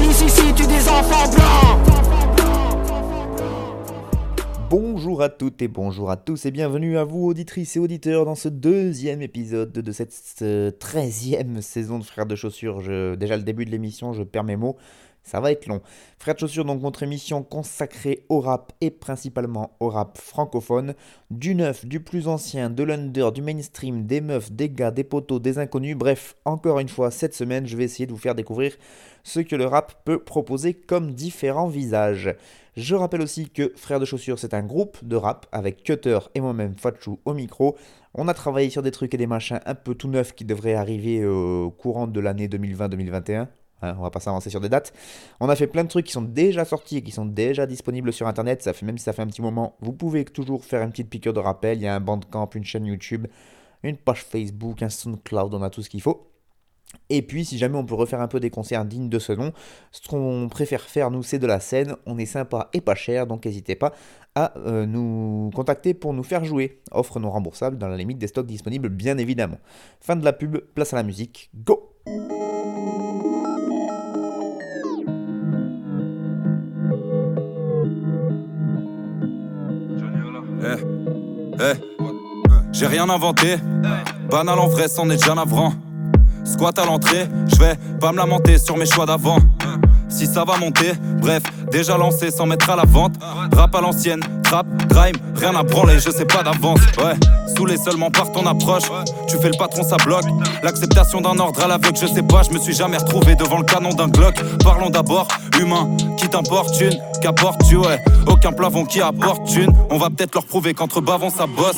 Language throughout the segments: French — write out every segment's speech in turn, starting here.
Des enfants blancs Bonjour à toutes et bonjour à tous et bienvenue à vous auditrices et auditeurs dans ce deuxième épisode de cette treizième saison de Frères de Chaussures. Déjà le début de l'émission, je perds mes mots, ça va être long. Frères de Chaussures, donc notre émission consacrée au rap et principalement au rap francophone. Du neuf, du plus ancien, de l'under, du mainstream, des meufs, des gars, des poteaux, des inconnus. Bref, encore une fois, cette semaine, je vais essayer de vous faire découvrir ce que le rap peut proposer comme différents visages. Je rappelle aussi que Frères de Chaussures, c'est un groupe de rap avec Cutter et moi-même Fatchou au micro. On a travaillé sur des trucs et des machins un peu tout neufs qui devraient arriver au courant de l'année 2020-2021. Hein, on va pas s'avancer sur des dates. On a fait plein de trucs qui sont déjà sortis et qui sont déjà disponibles sur internet. Ça fait même si ça fait un petit moment, vous pouvez toujours faire une petite piqûre de rappel. Il y a un bandcamp, une chaîne YouTube, une page Facebook, un SoundCloud, on a tout ce qu'il faut. Et puis, si jamais on peut refaire un peu des concerts dignes de ce nom, ce qu'on préfère faire, nous, c'est de la scène. On est sympa et pas cher, donc n'hésitez pas à euh, nous contacter pour nous faire jouer. Offre non remboursable dans la limite des stocks disponibles, bien évidemment. Fin de la pub, place à la musique, go! Eh, eh, j'ai rien inventé. Banal en vrai, c'en est déjà navrant. Squat à l'entrée, je vais pas me lamenter sur mes choix d'avant. Si ça va monter, bref, déjà lancé sans mettre à la vente. Rap à l'ancienne, trap, grime, rien à branler, je sais pas d'avance. Ouais, saoulé seulement par ton approche. Tu fais le patron, ça bloque. L'acceptation d'un ordre à l'aveugle, je sais pas, je me suis jamais retrouvé devant le canon d'un Glock. Parlons d'abord humain, qui t'importune, qu'apporte tu ouais? Aucun plafond qui apporte une. On va peut-être leur prouver qu'entre bavons ça bosse.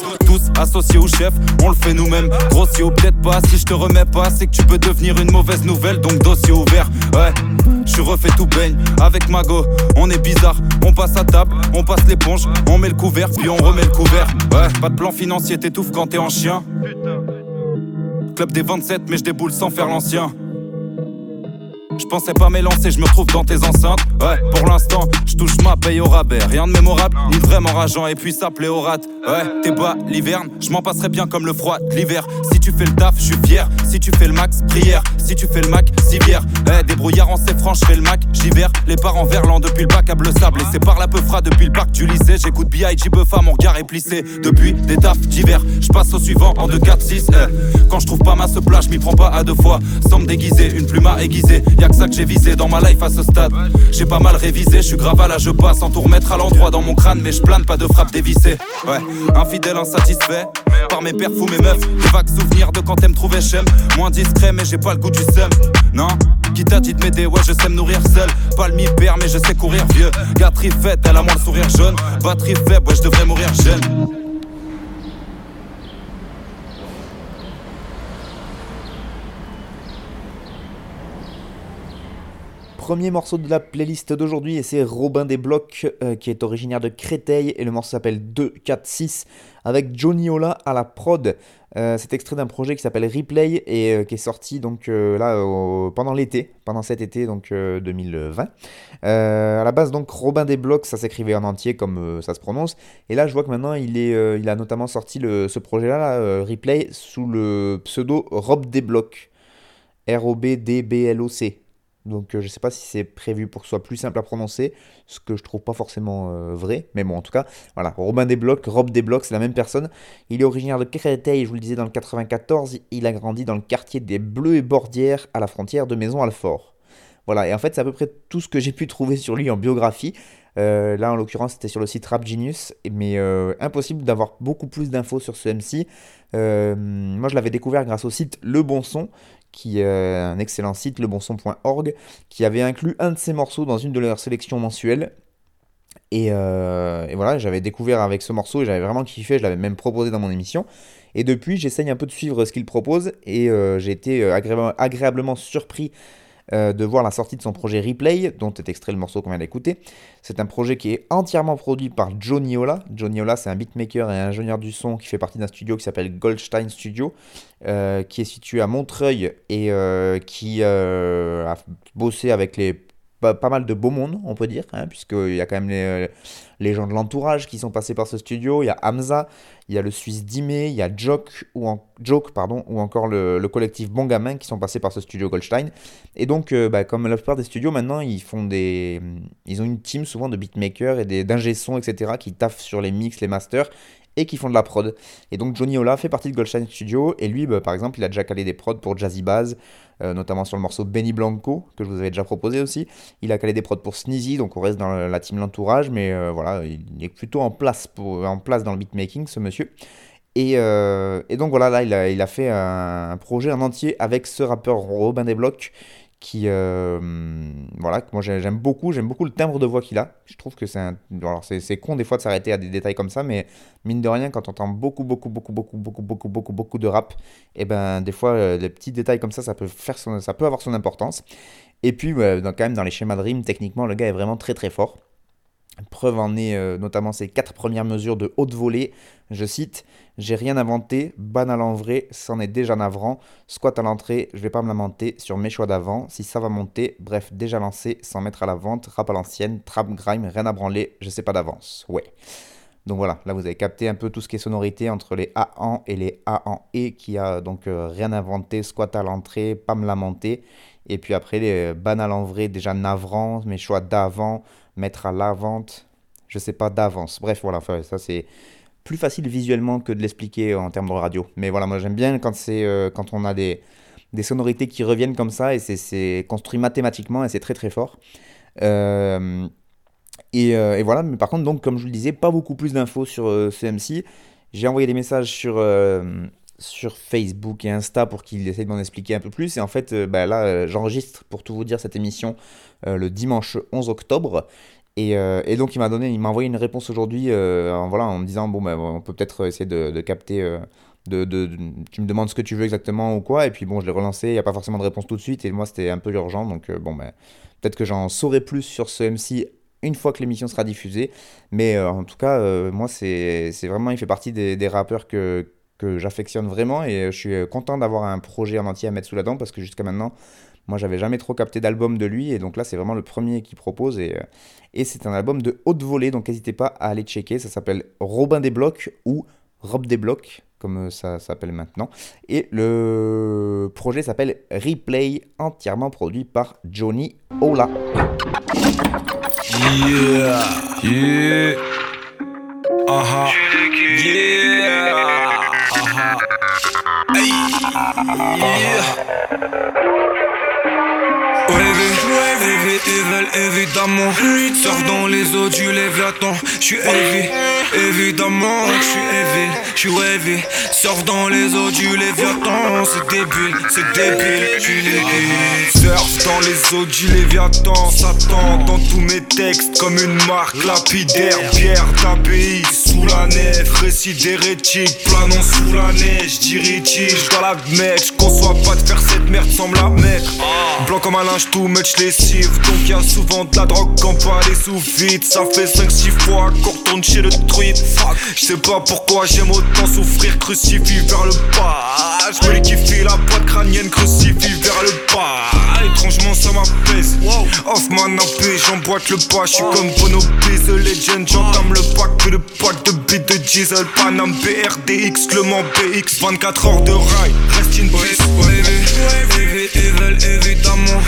Tous associés au chef, on le fait nous-mêmes. Grossi ou peut-être pas, si je te remets pas, c'est que tu peux devenir une mauvaise nouvelle, donc dossier ouvert. Ouais, je suis refait tout baigne avec Mago. On est bizarre, on passe à table, on passe l'éponge, on met le couvert, puis on remet le couvert. Ouais, pas de plan financier, t'étouffes quand t'es en chien. Club des 27, mais je déboule sans faire l'ancien. Je pensais pas m'élancer, je me retrouve dans tes enceintes. Ouais, pour l'instant, je touche ma paye au rabais. Rien de mémorable, ni vraiment rageant, et puis ça plaît au rat. Ouais, t'es bas l'hiverne, je m'en passerai bien comme le froid l'hiver. Si tu fais le taf, je suis fier. Si tu fais le max, prière. Si tu fais le mac, civière. Eh, débrouillard en c'est franc, je fais le mac, j'hiver. Les parents verlan depuis le bac à bleu sable. Et c'est par la peu fera depuis le bac du lycée. J'écoute B.I.G. Buffa, mon regard est plissé. Depuis des tafs d'hiver, je passe au suivant en 2, 4, 6. Eh. Quand je trouve pas ma ce plat, je m'y prends pas à deux fois. Sans me déguiser, une plume à aiguiser. Y'a que ça que j'ai visé dans ma life à ce stade. J'ai pas mal révisé, je suis grave à la je passe sans tout remettre à l'endroit dans mon crâne, mais je plane pas de frappe dévissée. Ouais, infidèle, insatisfait par mes perfs ou mes meufs. Des vagues souvenirs de quand t'aimes trouver chem. Moins discret, mais j'ai pas le goût du seum. Non, qui t'a dit de m'aider, ouais, je sais me nourrir seul. Pas le mi-père, mais je sais courir vieux. Gâterie faite, elle a moins le sourire jaune. Batterie faible, ouais, je devrais mourir jeune. Premier morceau de la playlist d'aujourd'hui et c'est Robin des Blocs euh, qui est originaire de Créteil et le morceau s'appelle 2, 4, 6 avec Johnny Ola à la prod. Euh, c'est extrait d'un projet qui s'appelle Replay et euh, qui est sorti donc là pendant l'été, pendant cet été donc euh, 2020. Euh, à la base donc Robin des Blocs, ça s'écrivait en entier comme ça se prononce. Et là je vois que maintenant il est, il a notamment sorti ce projet-là, là, Replay, sous le pseudo Rob des Blocs, R-O-B-D-B-L-O-C. Donc euh, je sais pas si c'est prévu pour que ce soit plus simple à prononcer, ce que je trouve pas forcément euh, vrai, mais bon en tout cas, voilà, Robin Desblocs, Rob Desblocs, c'est la même personne. Il est originaire de Créteil, je vous le disais, dans le 94, il a grandi dans le quartier des Bleus et Bordières, à la frontière de Maison-Alfort. Voilà, et en fait c'est à peu près tout ce que j'ai pu trouver sur lui en biographie. Euh, là en l'occurrence c'était sur le site Rap Genius, mais impossible d'avoir beaucoup plus d'infos sur ce MC. Moi je l'avais découvert grâce au site Le Bon Son, qui est un excellent site, lebonson.org, qui avait inclus un de ses morceaux dans une de leurs sélections mensuelles. Et, euh, et voilà, j'avais découvert avec ce morceau et j'avais vraiment kiffé, je l'avais même proposé dans mon émission. Et depuis, j'essaye un peu de suivre ce qu'il propose et euh, j'ai été euh, agréablement surpris euh, de voir la sortie de son projet Replay, dont est extrait le morceau qu'on vient d'écouter. C'est un projet qui est entièrement produit par Johnny Ola. Johnny Ola, c'est un beatmaker et ingénieur du son qui fait partie d'un studio qui s'appelle Goldstein Studio, qui est situé à Montreuil et qui a bossé avec les pas, mal de beau monde, on peut dire, hein, puisqu'il y a quand même les, les gens de l'entourage qui sont passés par ce studio. Il y a Hamza, il y a le Suisse Dimé, il y a Joke ou, Joke, pardon, ou encore le, collectif Bon Gamin qui sont passés par ce studio Goldstein. Et donc, euh, bah, comme la plupart des studios maintenant, ils font des, ils ont une team souvent de beatmakers et d'ingé son, etc., qui taffent sur les mix, les masters et qui font de la prod. Et donc Johnny Ola fait partie de Goldstein Studio et lui, bah, par exemple, il a déjà calé des prods pour Jazzy Baz, euh, notamment sur le morceau Benny Blanco que je vous avais déjà proposé aussi. Il a calé des prods pour Sneezy, donc on reste dans la team l'entourage, mais euh, voilà, il est plutôt en place, en place dans le beatmaking, ce monsieur. Et, euh, donc voilà, là, il a, il a fait un, projet en entier avec ce rappeur Robin Desblocs qui euh, voilà moi j'aime beaucoup j'aime beaucoup le timbre de voix qu'il a. Je trouve que c'est alors c'est con des fois de s'arrêter à des détails comme ça mais mine de rien quand on entend beaucoup beaucoup beaucoup beaucoup beaucoup beaucoup beaucoup beaucoup de rap et eh ben des fois euh, les petits détails comme ça ça peut faire ça peut avoir son importance. Et puis quand même dans les schémas de rime techniquement le gars est vraiment très très fort Preuve en est euh, notamment ces quatre premières mesures de haute volée. Je cite J'ai rien inventé, banal en vrai, c'en est déjà navrant. Squat à l'entrée, je vais pas me lamenter sur mes choix d'avant. Si ça va monter, bref, déjà lancé, sans mettre à la vente. Rap à l'ancienne, trap, grime, rien à branler, je sais pas d'avance. Ouais. Donc voilà, là vous avez capté un peu tout ce qui est sonorité entre les A en et les A en E qui a donc euh, rien inventé, squat à l'entrée, pas me lamenter. Et puis après les euh, banal en vrai, déjà navrant, mes choix d'avant mettre à la vente, je sais pas, d'avance. Bref, voilà, ça c'est plus facile visuellement que de l'expliquer en termes de radio. Mais voilà, moi j'aime bien quand, euh, quand on a des, des sonorités qui reviennent comme ça et c'est, construit mathématiquement et c'est très très fort. Euh, et, euh, et, voilà, mais par contre, donc, comme je vous le disais, pas beaucoup plus d'infos sur CMC. J'ai envoyé des messages sur, sur Facebook et Insta pour qu'il essaye de m'en expliquer un peu plus. Et en fait, euh, bah là, euh, j'enregistre pour tout vous dire cette émission euh, le dimanche 11 octobre. Et, et donc il m'a donné, il m'a envoyé une réponse aujourd'hui, en, voilà, en me disant bon ben on peut peut-être essayer de, capter, de, tu me demandes ce que tu veux exactement ou quoi. Et puis bon, je l'ai relancé, il n'y a pas forcément de réponse tout de suite. Et moi c'était un peu urgent, donc bon ben peut-être que j'en saurai plus sur ce MC une fois que l'émission sera diffusée. Mais en tout cas, moi, c'est vraiment, il fait partie des rappeurs que, que j'affectionne vraiment et je suis content d'avoir un projet en entier à mettre sous la dent parce que jusqu'à maintenant, moi j'avais jamais trop capté d'album de lui et donc là c'est vraiment le premier qui propose et, euh, et c'est un album de haute volée donc n'hésitez pas à aller checker, ça s'appelle Robin des Blocs ou Rob des Blocs comme ça s'appelle maintenant et le projet s'appelle Replay entièrement produit par Johnny Ola. Yeah, yeah. Yeah. Yeah. Muévete, muévete, veulent évidemment. Dans les eaux du Léviathan J'suis heavy, évidemment J'suis heavy, j'suis heavy. Surf dans les eaux du Léviathan C'est débile, c'est débile. Surf dans les eaux du Léviathan Satan dans tous mes textes Comme une marque lapidaire. Pierre d'API sous la nef. Récit d'hérétique planant sous la neige. Dirige, j'dois l'admettre. J'conçois pas de faire cette merde sans me la mettre. Blanc comme un linge tout much lessive Donc y'a souvent de la drogue quand pas les sous vide Ça fait 5-6 fois qu'on retourne chez le truite Je sais pas pourquoi j'aime autant souffrir Crucifix vers le bas. Je qui kiffer la boîte crânienne Crucifix vers le bas. Étrangement ça m'apaise. Hoffman AP j'emboîte le pas. J'suis comme Bono The Legend. J'entame le pack de pack de beat de diesel. Panam BRDX Le Mans BX 24 heures de rail Reste in peace. Évidemment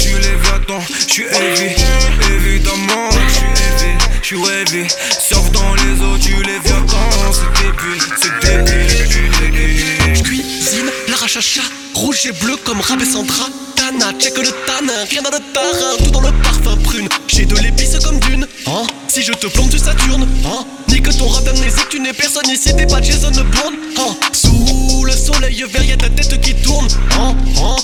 du Léviathan J'suis heavy, évidemment J'suis heavy, j'suis heavy. Surf dans les eaux du Léviathan C'est débile, c'est débile. J'cuisine la rachacha Rouge et bleu comme Rabessandra Tana, check le tanin, rien dans le tarin Tout dans le parfum prune J'ai de l'épice comme d'une. Hein? Si je te plombe tu Saturne Hein? Ni que ton rap d'amnésie tu n'es personne ici T'es pas Jason Bourne. Hein? Sous le soleil vert y'a ta tête qui tourne. Hein? Hein?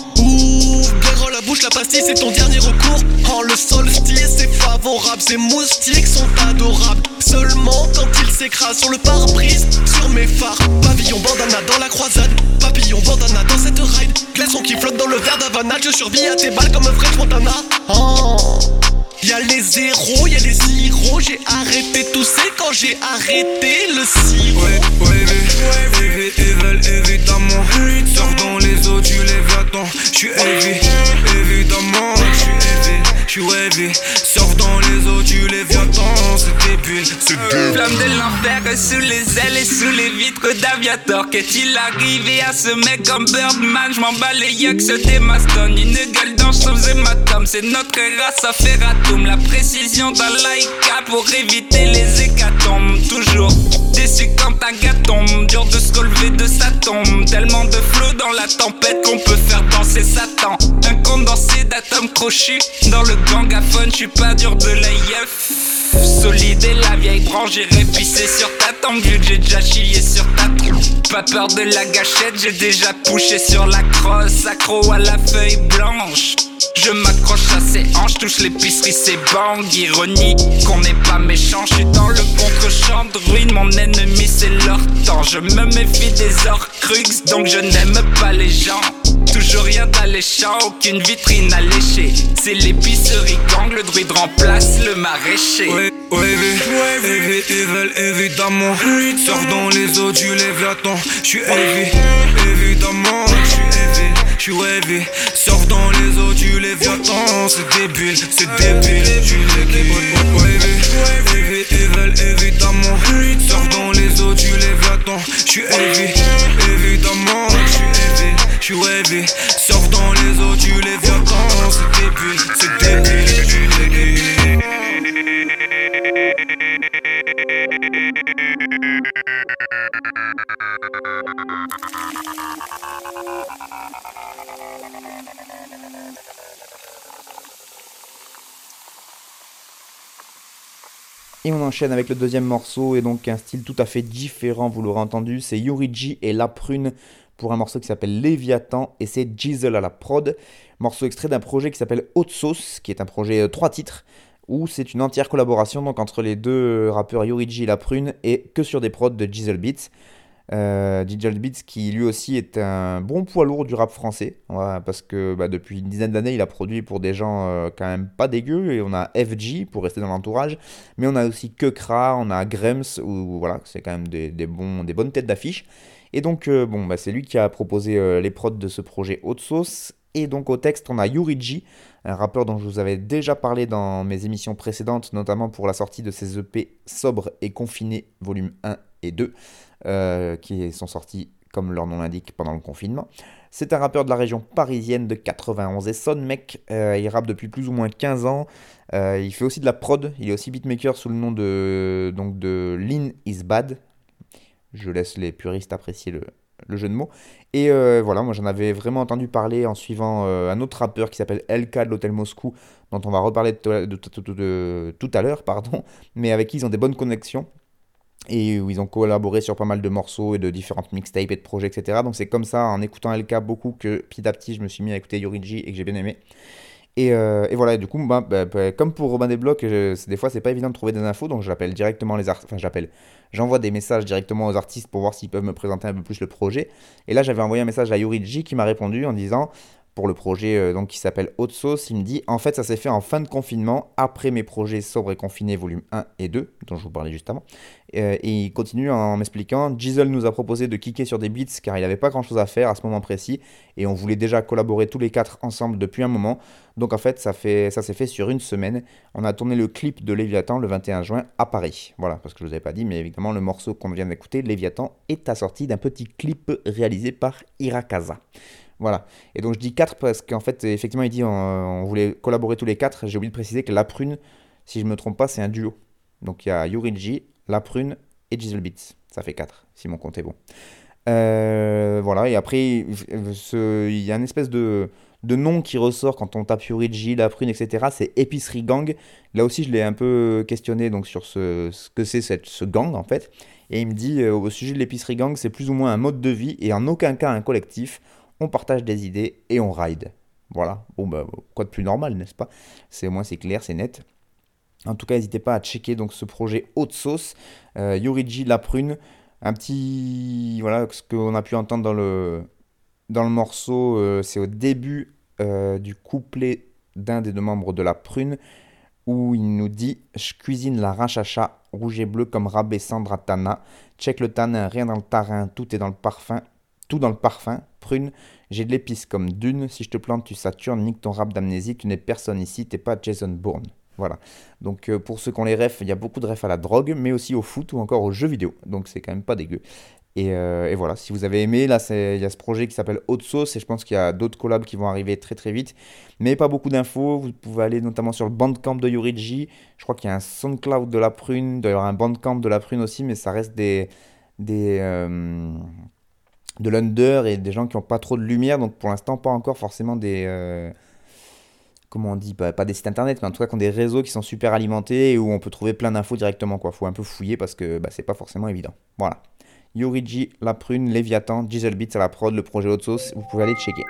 C'est ton dernier recours Hein le solstice c'est favori favorable, ces moustiques sont adorables. Seulement quand ils s'écrasent sur le pare-brise, sur mes phares. Pavillon bandana dans la croisade, papillon bandana dans cette ride. Glaçon qui flotte dans le verre d'Havana, je survis à tes balles comme un French Montana. Oh. Y'a les zéros, y'a les zéros, j'ai arrêté tout c'est quand j'ai arrêté le sirop. Ouais, ouais, ouais, ouais, ils veulent évidemment. Sors dans les eaux, tu lèves la temps. J'suis heavy, évidemment, j'suis heavy, j'suis heavy. Flamme de l'enfer sous les ailes et sous les vitres d'aviator. Qu'est-il arrivé à ce mec comme Birdman? J'm'en bats les yucks, c'était Maston. Une gueule d'ange sans hématome. C'est notre race à faire atome. La précision d'un Laika pour éviter les hécatombes. Toujours déçu quand ta gars tombe. Dur de se relever de sa tombe. Tellement de flots dans la tempête qu'on peut faire danser Satan. Un condensé d'atomes crochus dans le gangaphone. J'suis pas dur de l'AIF. Solide et la vieille branche, j'irai pisser sur ta que j'ai déjà chié sur ta trompe. Pas peur de la gâchette, j'ai déjà couché sur la crosse, accro à la feuille blanche. Je m'accroche à ses hanches, touche l'épicerie, c'est bang. Ironie qu'on n'est pas méchant, je suis dans le contre-champ de ruine. Mon ennemi, c'est leur temps. Je me méfie des orcrux, donc je n'aime pas les gens. Toujours rien d'alléchant, aucune vitrine alléchée. C'est l'épicerie gang, le druide remplace le maraîcher. Ouais, ouais, ouais, ouais, ils veulent évidemment. Sors dans les eaux, tu lèves la temps. J'suis heavy, évidemment, J'suis heavy, sors dans les eaux, tu lèves la temps. C'est débile, c'est débile. Heavy, ouais, ouais, ils veulent évidemment. Sors dans les eaux, tu lèves la temps. J'suis heavy, évidemment, j'suis heavy. J'suis heavy, sors dans les eaux, tu lèves la temps. C'est débile, c'est débile. J'suis heavy. Et on enchaîne avec le deuxième morceau, et donc un style tout à fait différent, vous l'aurez entendu, c'est Yoriji et La Prune pour un morceau qui s'appelle Léviathan, et c'est Jizzle à la prod. Morceau extrait d'un projet qui s'appelle Haute Sauce, qui est un projet euh, trois titres, où c'est une entière collaboration donc entre les deux rappeurs Yoriji et La Prune, et que sur des prods de Jizzle Beats. Euh, Jizzle Beats qui lui aussi est un bon poids lourd du rap français, parce que bah, depuis une dizaine d'années il a produit pour des gens euh, quand même pas dégueux, et on a FG pour rester dans l'entourage, mais on a aussi Kekra, on a Grems, où voilà, c'est quand même des, bons, des bonnes têtes d'affiche. Et donc, euh, bon, bah, c'est lui qui a proposé euh, les prods de ce projet Haute Sauce. Et donc, au texte, on a Yuriji, un rappeur dont je vous avais déjà parlé dans mes émissions précédentes, notamment pour la sortie de ses EP Sobre et Confiné, volume 1 et 2, euh, qui sont sortis, comme leur nom l'indique, pendant le confinement. C'est un rappeur de la région parisienne de 91 et son mec. Euh, il rappe depuis plus ou moins 15 ans. Euh, il fait aussi de la prod. Il est aussi beatmaker sous le nom de, donc de Lean is Bad. Je laisse les puristes apprécier le, jeu de mots. Et voilà, moi j'en avais vraiment entendu parler en suivant un autre rappeur qui s'appelle LK de l'Hôtel Moscou, dont on va reparler de- tout à l'heure, pardon, mais avec qui ils ont des bonnes connexions. Et où ils ont collaboré sur pas mal de morceaux et de différentes mixtapes et de projets, etc. Donc c'est comme ça, en écoutant LK beaucoup, que petit à petit je me suis mis à écouter Yoriji et que j'ai bien aimé. Et, euh, voilà, du coup, bah, bah, bah, comme pour Robin Desblocs, je- c'est- des fois c'est pas évident de trouver des infos, donc j'appelle directement les artistes, enfin j'appelle, j'envoie des messages directement aux artistes pour voir s'ils peuvent me présenter un peu plus le projet. Et là j'avais envoyé un message à Yoriji qui m'a répondu en disant, pour le projet euh, donc, qui s'appelle Haute Sauce, il me dit, en fait ça s'est fait en fin de confinement, après mes projets Sobre et Confiné volume 1 et 2, dont je vous parlais juste avant. Euh, et il continue en m'expliquant, Jizzle nous a proposé de kicker sur des beats car il n'avait pas grand chose à faire à ce moment précis, et on voulait déjà collaborer tous les quatre ensemble depuis un moment. Donc en fait, ça, fait, ça s'est fait sur une semaine. On a tourné le clip de Léviathan le 21 juin à Paris. Voilà, parce que je ne vous avais pas dit, mais évidemment, le morceau qu'on vient d'écouter, Léviathan, est assorti d'un petit clip réalisé par Irakaza. Voilà. Et donc je dis 4 parce qu'en fait, effectivement, il dit on, on voulait collaborer tous les quatre. J'ai oublié de préciser que La Prune, si je ne me trompe pas, c'est un duo. Donc il y a Yurinji, La Prune et Beats. Ça fait 4, si mon compte est bon. Euh, voilà, et après, il y a une espèce de, de nom qui ressort quand on tape Yuriji, La Prune, etc. C'est Épicerie Gang. Là aussi, je l'ai un peu questionné donc, sur ce, que c'est ce gang, en fait. Et il me dit, euh, au sujet de l'épicerie gang, c'est plus ou moins un mode de vie et en aucun cas un collectif. On partage des idées et on ride. Voilà. Bon, bah, quoi de plus normal, n'est-ce pas? C'est au moins, c'est clair, c'est net. En tout cas, n'hésitez pas à checker donc ce projet haute sauce, euh, la prune, un petit voilà ce qu'on a pu entendre dans le morceau, euh, c'est au début euh, du couplet d'un des deux membres de la prune où il nous dit Je cuisine la rachacha, rouge et bleu comme rabais Sandra Tana. Check le tanin, rien dans le tarin, tout est dans le parfum. Tout dans le parfum, j'ai de l'épice comme dune. Si je te plante, tu saturnes, nique ton rap d'amnésie. Tu n'es personne ici, t'es pas Jason Bourne. Voilà. Donc euh, pour ceux qui ont les refs, il y a beaucoup de refs à la drogue, mais aussi au foot ou encore aux jeux vidéo. Donc c'est quand même pas dégueu. Et, euh, voilà, si vous avez aimé, là il y a ce projet qui s'appelle Haute Sauce et je pense qu'il y a d'autres collabs qui vont arriver très très vite. Mais pas beaucoup d'infos, vous pouvez aller notamment sur le bandcamp de Yoriji. Je crois qu'il y a un SoundCloud de la prune, il doit y avoir un bandcamp de la prune aussi, mais ça reste des, des, euh, de l'under et des gens qui n'ont pas trop de lumière, donc pour l'instant pas encore forcément des... Euh, comment on dit, pas, des sites internet, mais en tout cas qui ont des réseaux qui sont super alimentés et où on peut trouver plein d'infos directement. Il faut un peu fouiller parce que bah, c'est pas forcément évident. Voilà. Yoriji, La Prune, Léviathan, Diesel Beats à la prod, le projet Hot Sauce, vous pouvez aller checker.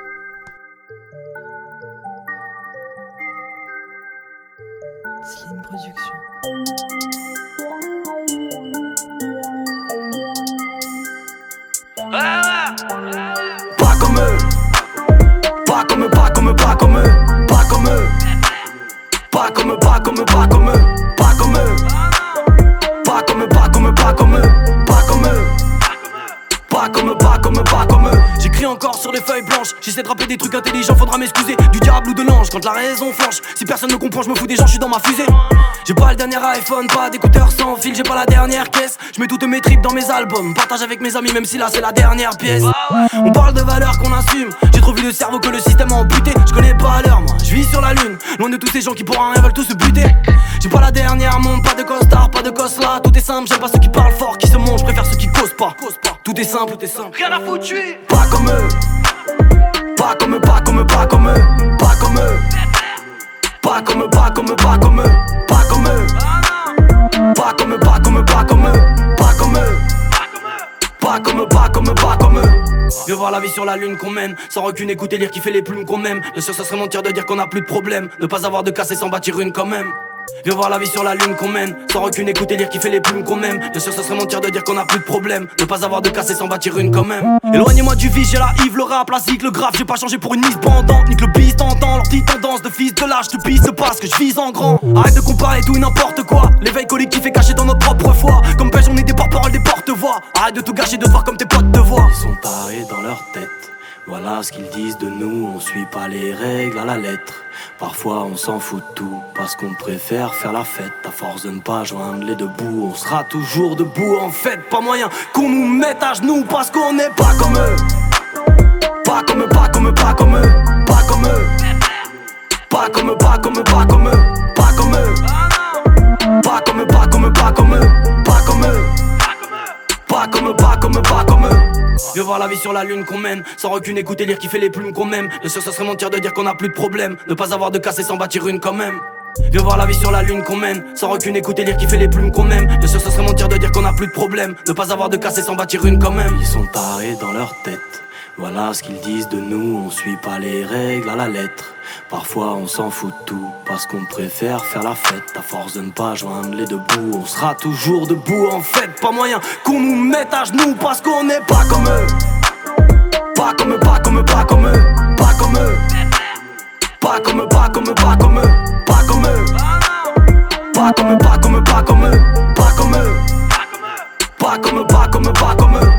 Come me, come me, come me. J'essaie de rappeler des trucs intelligents, faudra m'excuser. Du diable ou de l'ange, quand la raison flanche. Si personne ne comprend, je me fous des gens, je suis dans ma fusée. J'ai pas le dernier iPhone, pas d'écouteurs sans fil, j'ai pas la dernière caisse. Je mets toutes mes tripes dans mes albums. Partage avec mes amis, même si là c'est la dernière pièce. On parle de valeurs qu'on assume. J'ai trop vu le cerveau que le système a amputé. Je connais pas l'heure, moi. Je vis sur la lune, loin de tous ces gens qui pour rien veulent tous se buter. J'ai pas la dernière montre, pas de costard, pas de là. Tout est simple, j'aime pas ceux qui parlent fort, qui se montrent, je préfère ceux qui causent pas. Tout est simple, tout est simple. Rien à foutre, Pas comme eux. Pas comme eux, pas comme eux, pas comme eux. Pas comme eux. Pas comme eux, pas comme eux, pas comme eux. Pas comme eux. Pas comme eux, pas comme eux, pas comme eux. Pas comme eux. Pas comme eux, pas comme eux, pas comme eux. Voir la vie sur la lune qu'on mène Sans recul, écouter, lire, kiffer les plumes qu'on aime Bien sûr, ça serait mentir de dire qu'on a plus de problème Ne pas avoir de casse et s'en bâtir une quand même Viens voir la vie sur la lune qu'on mène. Sans recul, écouter, lire, kiffer les plumes qu'on aime Bien sûr, ça serait mentir de dire qu'on a plus de problème. Ne pas avoir de casse et s'en bâtir une quand même. Éloignez-moi du vice, j'ai la Yves, le rap, la zik, le grave J'ai pas changé pour une mise bandante Nique le bis, t'entends leur petite tendance de fils de lâche De piste parce que je vise en grand. Arrête de comparer tout et n'importe quoi. L'éveil collectif est caché dans notre propre foi. Comme pêche, on est des porte-paroles, des porte-voix. Arrête de tout gâcher, de te voir comme tes potes de voix Ils sont tarés dans leur tête voilà ce qu'ils disent de nous, on suit pas les règles à la lettre. Parfois on s'en fout de tout, parce qu'on préfère faire la fête. À force de ne pas joindre les deux bouts, on sera toujours debout. En fait, pas moyen qu'on nous mette à genoux, parce qu'on n'est pas comme eux. Pas comme eux, pas comme eux, pas comme eux, pas comme eux. Pas comme eux, pas comme eux, pas comme eux, pas comme eux. Pas comme eux, pas comme eux, pas comme eux, pas comme eux. Pas comme eux, pas comme eux, pas comme eux. Viens voir la vie sur la lune qu'on mène Sans recul, écouter, lire, kiffer les plumes qu'on aime Bien sûr, ça serait mentir de dire qu'on a plus de problème Ne pas avoir de casse et s'en bâtir une quand même. Viens voir la vie sur la lune qu'on mène Sans recul, écouter, lire, kiffer les plumes qu'on aime Bien sûr, ça serait mentir de dire qu'on a plus de problème Ne pas avoir de casse et s'en bâtir une quand même. Ils sont tarés dans leur tête voilà ce qu'ils disent de nous, on suit pas les règles à la lettre. Parfois on s'en fout de tout, parce qu'on préfère faire la fête. À force de ne pas joindre les deux bouts, on sera toujours debout. En fait, pas moyen qu'on nous mette à genoux, parce qu'on n'est pas comme eux. Pas comme eux, pas comme eux, pas comme eux, pas comme eux. Pas comme eux, pas comme eux, pas comme eux, pas comme eux. Pas comme eux, pas comme eux, pas comme eux, pas comme eux. Pas comme eux, pas comme eux, pas comme eux.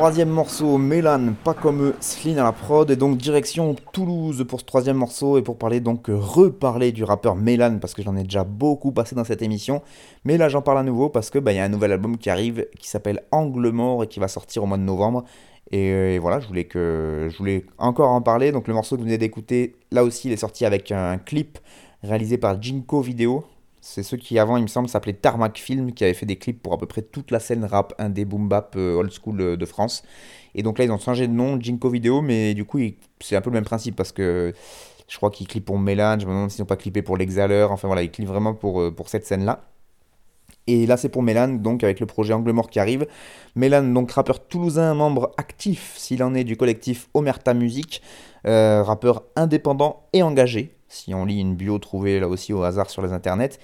Troisième morceau, Mélan, pas comme eux, Slin à la prod, et donc direction Toulouse pour ce troisième morceau, et pour parler donc, reparler du rappeur Mélan, parce que j'en ai déjà beaucoup passé dans cette émission, mais là j'en parle à nouveau parce que bah, y a un nouvel album qui arrive, qui s'appelle Angle Mort, et qui va sortir au mois de novembre, et, euh, et, voilà, je voulais, que, je voulais encore en parler, donc le morceau que vous venez d'écouter, là aussi il est sorti avec un clip réalisé par Jinko Video, c'est ceux qui avant, il me semble, s'appelaient Tarmac Film, qui avait fait des clips pour à peu près toute la scène rap indé boom bap euh, old school euh, de France. Et donc là, ils ont changé de nom, Jinko Video, mais du coup, c'est un peu le même principe parce que Je crois qu'ils clippent pour Mélan, je me demande s'ils n'ont pas clippé pour l'Exhaleur. Enfin voilà, ils clippent vraiment pour, euh, pour cette scène-là. Et là, c'est pour Mélan, donc avec le projet Angle Mort qui arrive. Mélan, donc rappeur toulousain, membre actif, s'il en est, du collectif Omerta euh, rappeur indépendant et engagé, si on lit une bio trouvée là aussi au hasard sur les internets.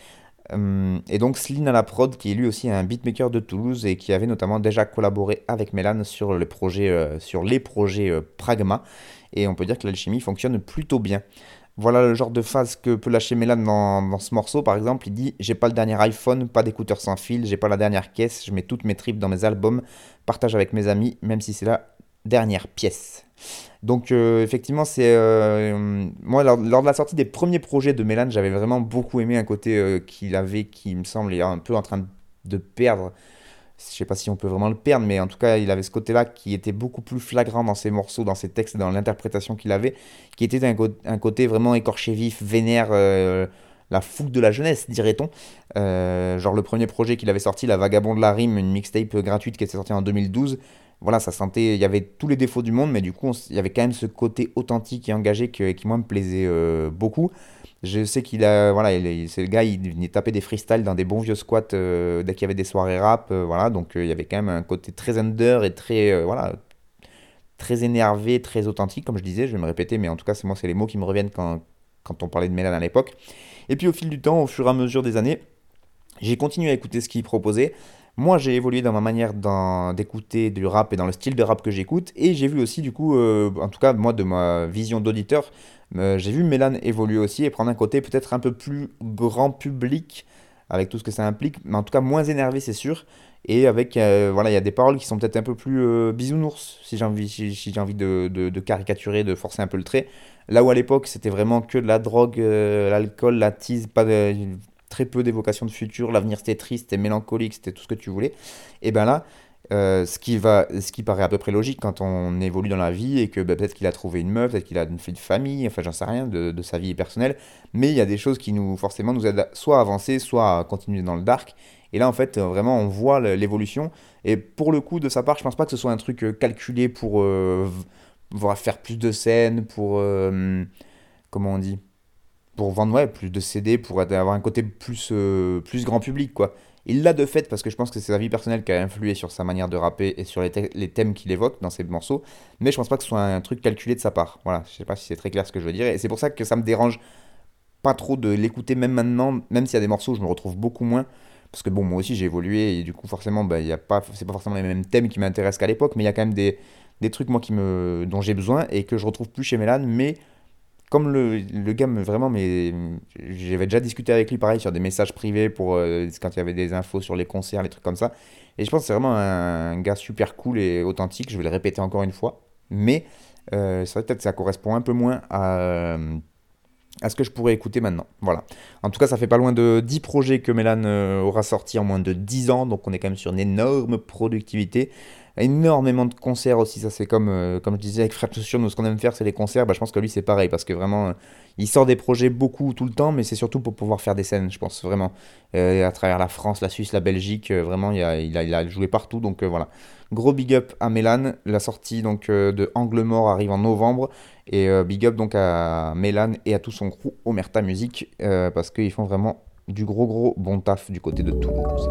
Euh, et donc Sline à la prod, qui est lui aussi un beatmaker de Toulouse et qui avait notamment déjà collaboré avec Mélan sur, le projet, euh, les projets Pragma. Et on peut dire que l'alchimie fonctionne plutôt bien. Voilà le genre de phase que peut lâcher Mélan dans, ce morceau. Par exemple, il dit J'ai pas le dernier iPhone, pas d'écouteurs sans fil, j'ai pas la dernière caisse, je mets toutes mes tripes dans mes albums, partage avec mes amis, même si c'est la dernière pièce. Donc, euh, effectivement, c'est. Euh, moi, lors, de la sortie des premiers projets de Mélan, j'avais vraiment beaucoup aimé un côté euh, qu'il avait qui me semble est un peu en train de perdre je sais pas si on peut vraiment le perdre, mais en tout cas, il avait ce côté-là qui était beaucoup plus flagrant dans ses morceaux, dans ses textes, dans l'interprétation qu'il avait, qui était un, côté vraiment écorché vif, vénère, la fougue de la jeunesse, dirait-on. Genre le premier projet qu'il avait sorti, La Vagabond de la Rime, une mixtape gratuite qui était sortie en 2012. Voilà, ça sentait, il y avait tous les défauts du monde, mais du coup, il y avait quand même ce côté authentique et engagé qui, moi, me plaisait euh, beaucoup. Je sais qu'il a, voilà, c'est le gars, il venait taper des freestyles dans des bons vieux squats euh, dès qu'il y avait des soirées rap, euh, voilà. Donc il y avait quand même un côté très under et très, voilà, très énervé, très authentique, comme je disais. Je vais me répéter, mais en tout cas, c'est moi, c'est les mots qui me reviennent quand, quand on parlait de Mélan à l'époque. Et puis au fil du temps, au fur et à mesure des années, j'ai continué à écouter ce qu'il proposait. Moi, j'ai évolué dans ma manière d'écouter du rap et dans le style de rap que j'écoute. Et j'ai vu aussi, du coup, en tout cas, moi, de ma vision d'auditeur, euh, j'ai vu Mélan évoluer aussi et prendre un côté peut-être un peu plus grand public avec tout ce que ça implique, mais en tout cas moins énervé, c'est sûr. Et avec, euh, voilà, il y a des paroles qui sont peut-être un peu plus euh, bisounours, si j'ai envie, si, j'ai envie de, de, caricaturer, de forcer un peu le trait. Là où à l'époque, c'était vraiment que de la drogue, l'alcool, la tease, pas de, très peu d'évocation de futur, l'avenir c'était triste, c'était mélancolique, c'était tout ce que tu voulais. Et ben là, euh, ce, qui va, ce qui paraît à peu près logique quand on évolue dans la vie et que bah, peut-être qu'il a trouvé une meuf, peut-être qu'il a une fille de famille, enfin j'en sais rien de, sa vie personnelle, mais il y a des choses qui nous forcément nous aident soit à avancer, soit à continuer dans le dark. Et là en fait vraiment on voit l'évolution et pour le coup de sa part je pense pas que ce soit un truc euh, calculé pour euh, faire plus de scènes, pour comment on dit, pour vendre ouais, plus de CD, pour avoir un côté plus, plus grand public quoi. Il l'a de fait parce que je pense que c'est sa vie personnelle qui a influé sur sa manière de rapper et sur les, thèmes qu'il évoque dans ses morceaux. Mais je pense pas que ce soit un truc calculé de sa part. Voilà, je sais pas si c'est très clair ce que je veux dire. Et c'est pour ça que ça me dérange pas trop de l'écouter même maintenant, même s'il y a des morceaux où je me retrouve beaucoup moins. Parce que bon, moi aussi j'ai évolué et du coup forcément, bah, y a pas, c'est pas forcément les mêmes thèmes qui m'intéressent qu'à l'époque, mais il y a quand même des, des trucs moi qui me, dont j'ai besoin et que je retrouve plus chez Mélan, mais comme le, le gars me vraiment mais j'avais déjà discuté avec lui pareil sur des messages privés pour euh, quand il y avait des infos sur les concerts les trucs comme ça. Et je pense que c'est vraiment un, gars super cool et authentique. Je vais le répéter encore une fois. Mais euh, peut-être ça correspond un peu moins à euh, à ce que je pourrais écouter maintenant. Voilà. En tout cas, ça fait pas loin de 10 projets que Mélan aura sorti en moins de 10 ans, donc on est quand même sur une énorme productivité énormément de concerts aussi. Ça, c'est comme, euh, comme je disais avec Frère Chaussure, nous, ce qu'on aime faire, c'est les concerts. Bah, je pense que lui, c'est pareil parce que vraiment, euh, il sort des projets beaucoup tout le temps, mais c'est surtout pour pouvoir faire des scènes, je pense vraiment. Euh, à travers la France, la Suisse, la Belgique, vraiment, il a, il, a, il a, joué partout. Donc voilà. Gros big up à Mélan. La sortie donc, de Angle Mort arrive en novembre. Et big up donc à Mélan et à tout son crew Omerta Music parce qu'ils font vraiment du gros gros bon taf du côté de Toulouse.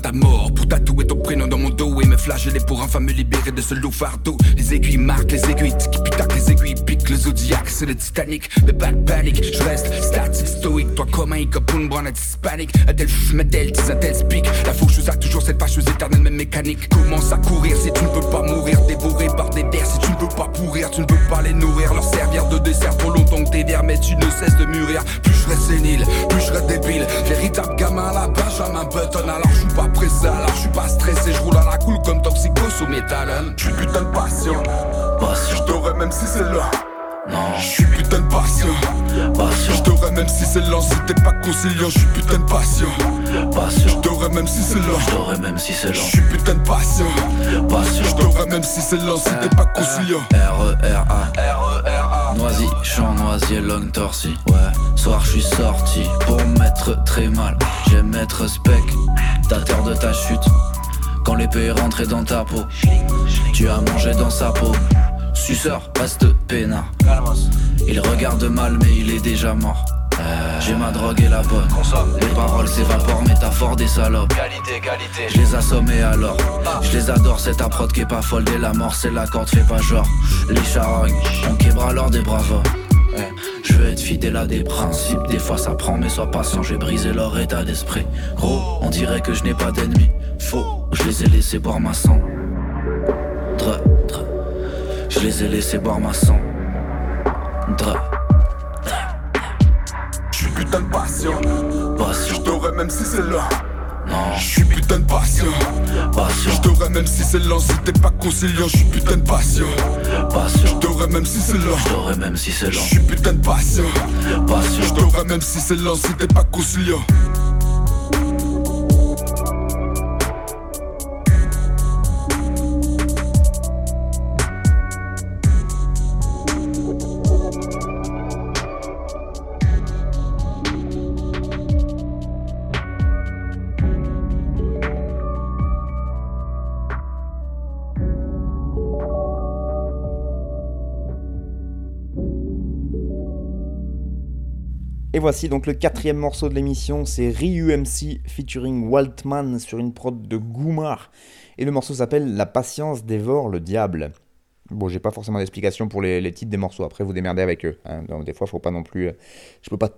Ta mort pour tatouer ton prénom dans mon dos et me flageller pour enfin me libérer de ce loup fardeau. Les aiguilles marquent les aiguilles, qui putac, les aiguilles piquent le zodiac, c'est le Titanic, mais pas de panique. Je reste statique, stoïque, toi comme un hiccupon, brun hispanique. Adèle fume, Adèle, tes speak. La faucheuse a toujours cette fâcheuse éternelle, même mécanique. Commence à courir si tu ne peux pas mourir, dévoré par des vers. Si tu ne peux pas pourrir, tu ne peux pas les nourrir, leur servir de dessert trop longtemps que t'es mais tu ne cesses de mûrir. Plus je serai sénile, plus je serai débile. Véritable gamin à la Benjamin Button, alors je suis pas pressé, alors je suis pas stressé, je roule à la cool comme toxico sous métal. Je suis putain de passion. Je même si c'est là. Non, je suis putain de passion, passion. Je même si c'est lent, si t'es pas conciliant, je suis putain de patient. Patient. Je même si c'est lent. Je même si c'est lent. Je suis putain de patient. Patient. Je même si c'est lent, si t'es pas conciliant. R-E-R-A. R-E-R-A. Noisy, champ noisier, long torsi. Ouais, soir je suis sorti pour mettre très mal. J'aime être spec, terre de ta chute. Quand l'épée est rentrée dans ta peau, tu as mangé dans sa peau. Suceur, reste peinard. Il regarde mal, mais il est déjà mort. Euh, j'ai ma drogue et la bonne. Les paroles s'évaporent, métaphore des salopes. Qualité, qualité. Je les assomme et alors. Je les adore, c'est ta prod qui est pas folle. Dès la mort, c'est la corde, fais pas genre. Les charognes, on québra alors des bravos. Je veux être fidèle à des principes, des fois ça prend, mais sois patient, j'ai brisé leur état d'esprit. Gros, on dirait que je n'ai pas d'ennemis. Faux, je les ai laissés boire ma sang. Dre, dre. Je les ai laissés boire ma sang. Dre. Je suis putain de patient. Patient. Je t'aurais même si c'est là. Non. Je suis putain de patient. Patient. Je t'aurais même si c'est lent, si t'es pas conciliant, je suis putain de patient. Patient. Je t'aurais même si c'est lent. Je t'aurais même si c'est lent. Je suis putain de patient. Patient. Je t'aurais même si c'est lent, si t'es pas conciliant. Voici donc le quatrième morceau de l'émission, c'est Ryu MC featuring Waltman sur une prod de Goumar. Et le morceau s'appelle La patience dévore le diable. Bon, j'ai pas forcément d'explication pour les, titres des morceaux, après vous démerdez avec eux. Hein. Donc, des fois, faut pas non plus. Euh, je peux pas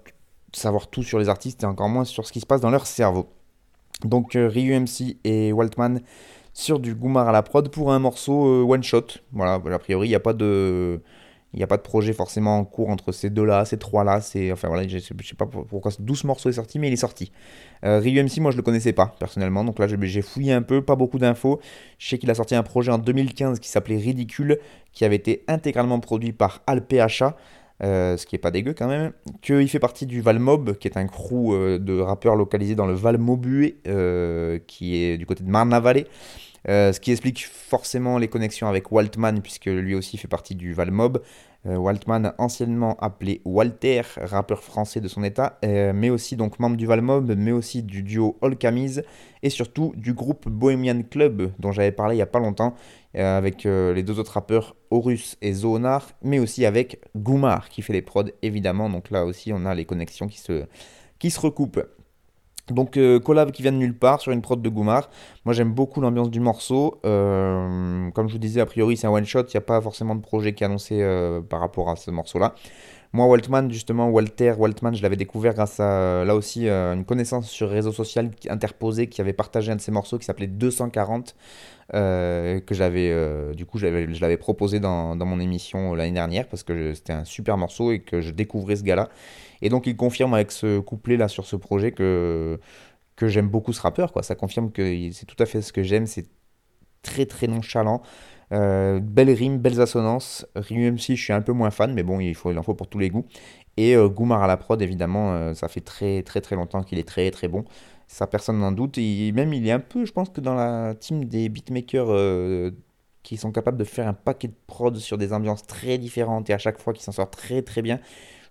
savoir tout sur les artistes et encore moins sur ce qui se passe dans leur cerveau. Donc, euh, Ryu MC et Waltman sur du Goumar à la prod pour un morceau euh, one shot. Voilà, a priori, il n'y a pas de il n'y a pas de projet forcément en cours entre ces deux-là, ces trois-là. Enfin voilà, je sais, sais pas pourquoi ce 12 morceaux est sorti, mais il est sorti. Euh, Ryu MC, moi je le connaissais pas personnellement, donc là j'ai fouillé un peu, pas beaucoup d'infos. Je sais qu'il a sorti un projet en 2015 qui s'appelait Ridicule, qui avait été intégralement produit par Alpha, euh, ce qui est pas dégueu quand même. Qu'il fait partie du Valmob, qui est un crew euh, de rappeurs localisés dans le Val Maubuée, euh, qui est du côté de Marne-la-Vallée. Euh, ce qui explique forcément les connexions avec Waltman, puisque lui aussi fait partie du Valmob. Euh, Waltman, anciennement appelé Walter, rappeur français de son état, euh, mais aussi donc membre du Valmob, mais aussi du duo All et surtout du groupe Bohemian Club, dont j'avais parlé il n'y a pas longtemps, avec les deux autres rappeurs Horus et Zonar, mais aussi avec Goumar, qui fait les prods, évidemment. Donc là aussi, on a les connexions qui se, qui se recoupent. Donc euh, collab qui vient de nulle part sur une prod de Goumar. Moi j'aime beaucoup l'ambiance du morceau. Euh, comme je vous disais, a priori c'est un one shot, il n'y a pas forcément de projet qui est annoncé euh, par rapport à ce morceau-là. Moi Waltman, justement, Walter Waltman, je l'avais découvert grâce à là aussi une connaissance sur réseau social interposé qui avait partagé un de ses morceaux qui s'appelait 240. que j'avais du coup je l'avais proposé dans, mon émission l'année dernière parce que c'était un super morceau et que je découvrais ce gars-là et donc il confirme avec ce couplet là sur ce projet que, que j'aime beaucoup ce rappeur. Quoi. Ça confirme que c'est tout à fait ce que j'aime. C'est très très nonchalant. Euh, belles rimes, belles assonances. Ryu MC, je suis un peu moins fan, mais bon, il, faut, il en faut pour tous les goûts. Et euh, Goumar à la prod, évidemment, euh, ça fait très très très longtemps qu'il est très très bon. Ça, personne n'en doute. Et même, il est un peu, je pense que dans la team des beatmakers euh, qui sont capables de faire un paquet de prod sur des ambiances très différentes et à chaque fois qui s'en sort très très bien.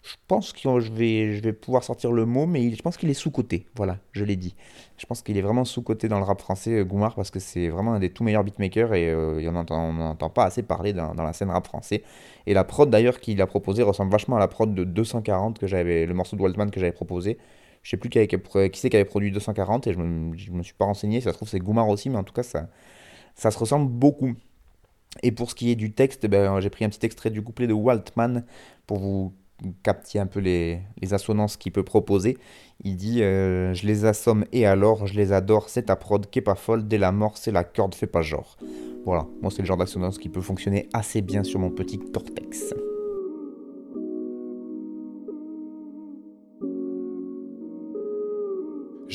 Je pense que je vais, je vais pouvoir sortir le mot, mais je pense qu'il est sous-coté. Voilà, je l'ai dit. Je pense qu'il est vraiment sous-coté dans le rap français, euh, Goumar, parce que c'est vraiment un des tout meilleurs beatmakers et euh, on n'entend pas assez parler dans, la scène rap français. Et la prod d'ailleurs qu'il a proposé ressemble vachement à la prod de 240 que j'avais, le morceau de Waltman que j'avais proposé. Je sais plus qui, qui c'est qui avait produit 240 et je me, me suis pas renseigné. Ça se trouve c'est Goumar aussi, mais en tout cas ça, ça se ressemble beaucoup. Et pour ce qui est du texte, ben, j'ai pris un petit extrait du couplet de Waltman pour vous captiez un peu les, assonances qu'il peut proposer. Il dit euh, Je les assomme et alors, je les adore, c'est ta prod qui est pas folle, dès la mort, c'est la corde, fais pas genre. Voilà, moi c'est le genre d'assonance qui peut fonctionner assez bien sur mon petit cortex.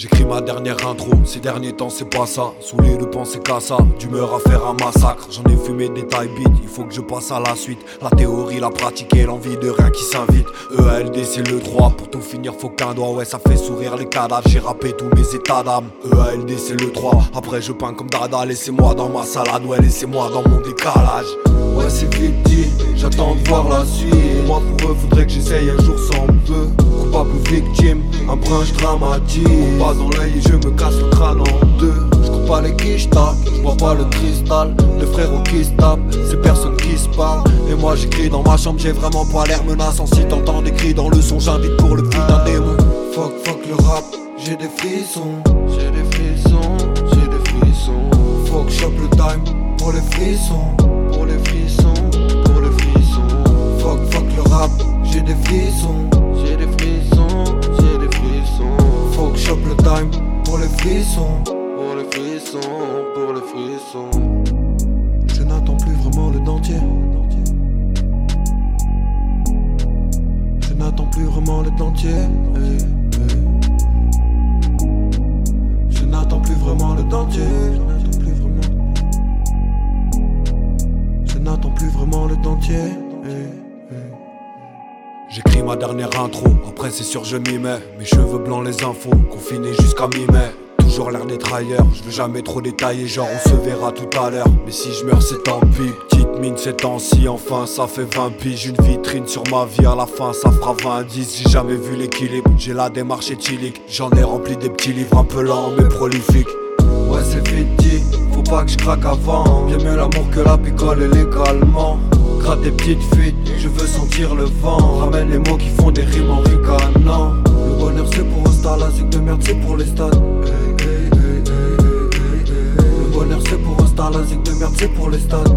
J'écris ma dernière intro, ces derniers temps c'est pas ça. Saoulé de penser qu'à ça, d'humeur à faire un massacre. J'en ai fumé des taille beats, il faut que je passe à la suite. La théorie, la pratique et l'envie de rien qui s'invite. EALD c'est le droit, pour tout finir faut qu'un doigt Ouais ça fait sourire les cadavres, j'ai rappé tous mes états d'âme. EALD c'est le 3, après je peins comme Dada Laissez-moi dans ma salade, ouais laissez-moi dans mon décalage. Ouais c'est vite dit, j'attends de voir la suite. Moi pour eux faudrait que j'essaye un jour sans peu Victime, un brinche dramatique. Pas dans l'œil et je me casse le crâne en deux. Je coupe pas les quiches je bois pas le cristal. Le frère au qui se tape, c'est personne qui se parle. Et moi j'écris dans ma chambre, j'ai vraiment pas l'air menaçant. Si t'entends des cris dans le son, j'invite pour le putain démon. Fuck fuck le rap, j'ai des frissons. J'ai des frissons, j'ai des frissons. Fuck shop le time pour les frissons. Pour les frissons, pour les frissons. Fuck fuck le rap, J'ai des frissons, pour les frissons Pour les frissons, pour les frissons Je n'attends plus vraiment le dentier. Je n'attends plus vraiment le dentier. Je n'attends plus vraiment le dentier. Je n'attends plus vraiment Je n'attends plus vraiment le dentier J'écris ma dernière intro, après c'est sûr je m'y mets. Mes cheveux blancs, les infos, confinés jusqu'à mi-mai. Toujours l'air d'être ailleurs, je veux jamais trop détailler. Genre on se verra tout à l'heure, mais si je meurs c'est tant pis. Petite mine ces temps-ci, enfin ça fait 20 piges. Une vitrine sur ma vie, à la fin ça fera 20 10 J'ai jamais vu l'équilibre, j'ai la démarche éthylique. J'en ai rempli des petits livres un peu lents mais prolifiques. Ouais c'est vite dit, faut pas que je craque avant. Bien mieux l'amour que la picole et légalement Gratte des petites fuites, je veux sentir le vent. Ramène les mots qui font des rimes en ricanant. Le bonheur c'est pour un star, la zig de merde c'est pour les stades. Le bonheur c'est pour un star, la zig de merde c'est pour les stades.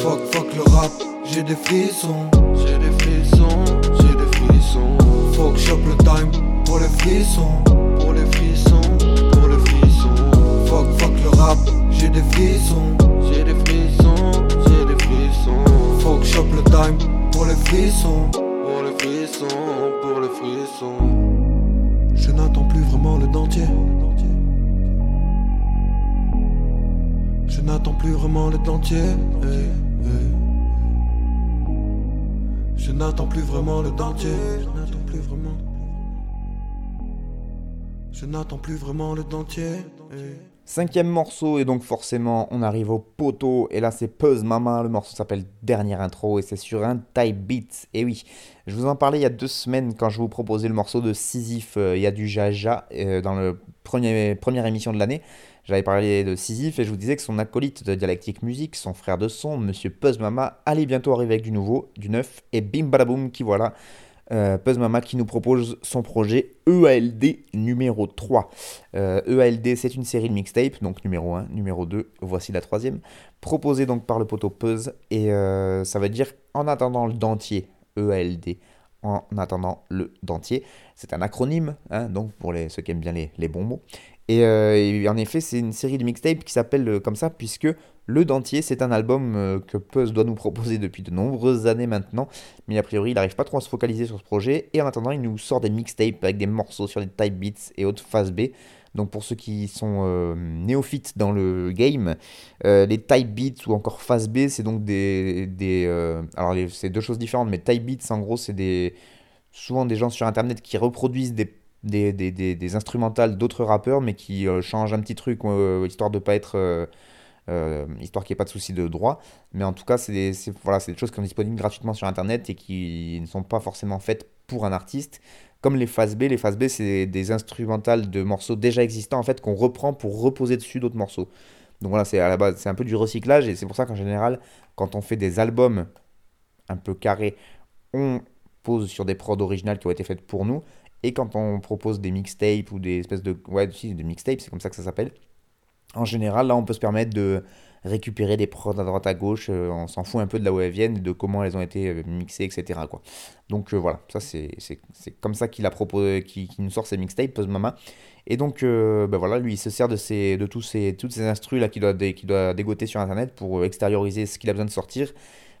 Fuck, fuck le rap, j'ai des frissons. J'ai des frissons, j'ai des frissons. Fuck shop le time pour les frissons. Pour les frissons, pour les frissons. Fuck, fuck le rap, j'ai des frissons frissons Fuck shop le time pour les frissons Pour les frissons, pour les frissons Je n'attends plus vraiment le dentier. Je n'attends plus vraiment le dentier. Je n'attends plus vraiment le dentier. Je n'attends plus vraiment. Je n'attends plus vraiment le dentier. Cinquième morceau, et donc forcément on arrive au poteau, et là c'est Puzz Mama, le morceau s'appelle Dernière Intro, et c'est sur un type beat. Et oui, je vous en parlais il y a deux semaines quand je vous proposais le morceau de Sisyphe, euh, il y a du Jaja, euh, dans la première émission de l'année. J'avais parlé de Sisyphe et je vous disais que son acolyte de Dialectique Musique, son frère de son, Monsieur Puzz Mama, allait bientôt arriver avec du nouveau, du neuf, et bim badaboum qui voilà. Euh, Puzz Mama qui nous propose son projet EALD numéro 3. Euh, EALD, c'est une série de mixtapes, donc numéro 1, numéro 2, voici la troisième, proposée donc par le poteau Puzz, et euh, ça veut dire en attendant le dentier, EALD, en attendant le dentier. C'est un acronyme, hein, donc pour les, ceux qui aiment bien les, les bons mots. Et, euh, et en effet, c'est une série de mixtapes qui s'appelle euh, comme ça, puisque Le Dentier, c'est un album euh, que Puzz doit nous proposer depuis de nombreuses années maintenant. Mais a priori, il n'arrive pas trop à se focaliser sur ce projet. Et en attendant, il nous sort des mixtapes avec des morceaux sur des type beats et autres phase B. Donc pour ceux qui sont néophytes dans le game, les type beats ou encore phase B, c'est donc des... des alors c'est deux choses différentes, mais type beats, en gros, c'est des souvent des gens sur Internet qui reproduisent des, des, des, des- des instrumentales d'autres rappeurs, mais qui euh, changent un petit truc, euh, histoire de pas être... euh, histoire qu'il n'y ait pas de souci de droit. Mais en tout cas, c'est des, voilà, des choses qui sont disponibles gratuitement sur Internet et qui ne sont pas forcément faites pour un artiste. Comme les phases B, les phases B, c'est des instrumentales de morceaux déjà existants en fait qu'on reprend pour reposer dessus d'autres morceaux. Donc voilà, c'est à la base, c'est un peu du recyclage et c'est pour ça qu'en général, quand on fait des albums un peu carrés, on pose sur des prods originales qui ont été faites pour nous. Et quand on propose des mixtapes ou des espèces de. Ouais, si, des mixtapes, c'est comme ça que ça s'appelle. En général, là, on peut se permettre de récupérer des prods à droite à gauche. euh, on s'en fout un peu de là où elles viennent, de comment elles ont été euh, mixées, etc. Quoi. Donc euh, voilà, ça c'est comme ça qu'il a proposé, nous sort ses mixtapes, Pose Mama. Et donc, ben voilà, lui, il se sert de, ses, de tous ces, toutes ces instrus là qu'il doit, doit dégoter sur Internet pour extérioriser ce qu'il a besoin de sortir.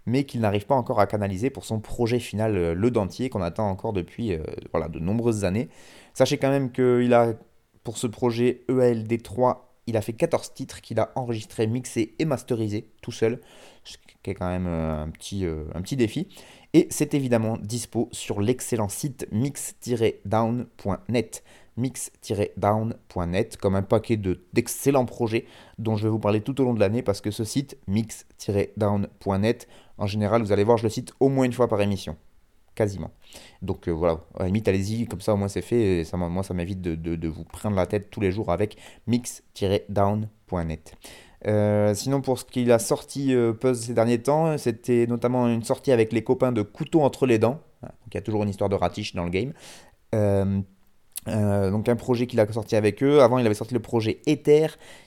Mais qu'il n'arrive pas encore à canaliser pour son projet final, euh, Le Dentier, qu'on attend encore depuis euh, de nombreuses années. Sachez quand même qu'il a, pour ce projet E EALD 3, il a fait 14 titres qu'il a enregistrés, mixés et masterisés tout seul, ce qui est quand même euh, un petit, un petit défi. Et c'est évidemment dispo sur l'excellent site mix-down.net mix-down.net comme un paquet de- d'excellents projets dont je vais vous parler tout au long de l'année parce que ce site mix-down.net en général vous allez voir je le cite au moins une fois par émission quasiment donc euh, voilà à limite allez-y comme ça au moins c'est fait et ça, moi ça m'évite de, de- vous prendre la tête tous les jours avec mix-down.net euh, sinon, pour ce qu'il a sorti euh, ces derniers temps, c'était notamment une sortie avec les copains de Couteau entre les dents. Donc, il y a toujours une histoire de ratiche dans le game. Euh, donc un projet qu'il a sorti avec eux. Avant, il avait sorti le projet Ether.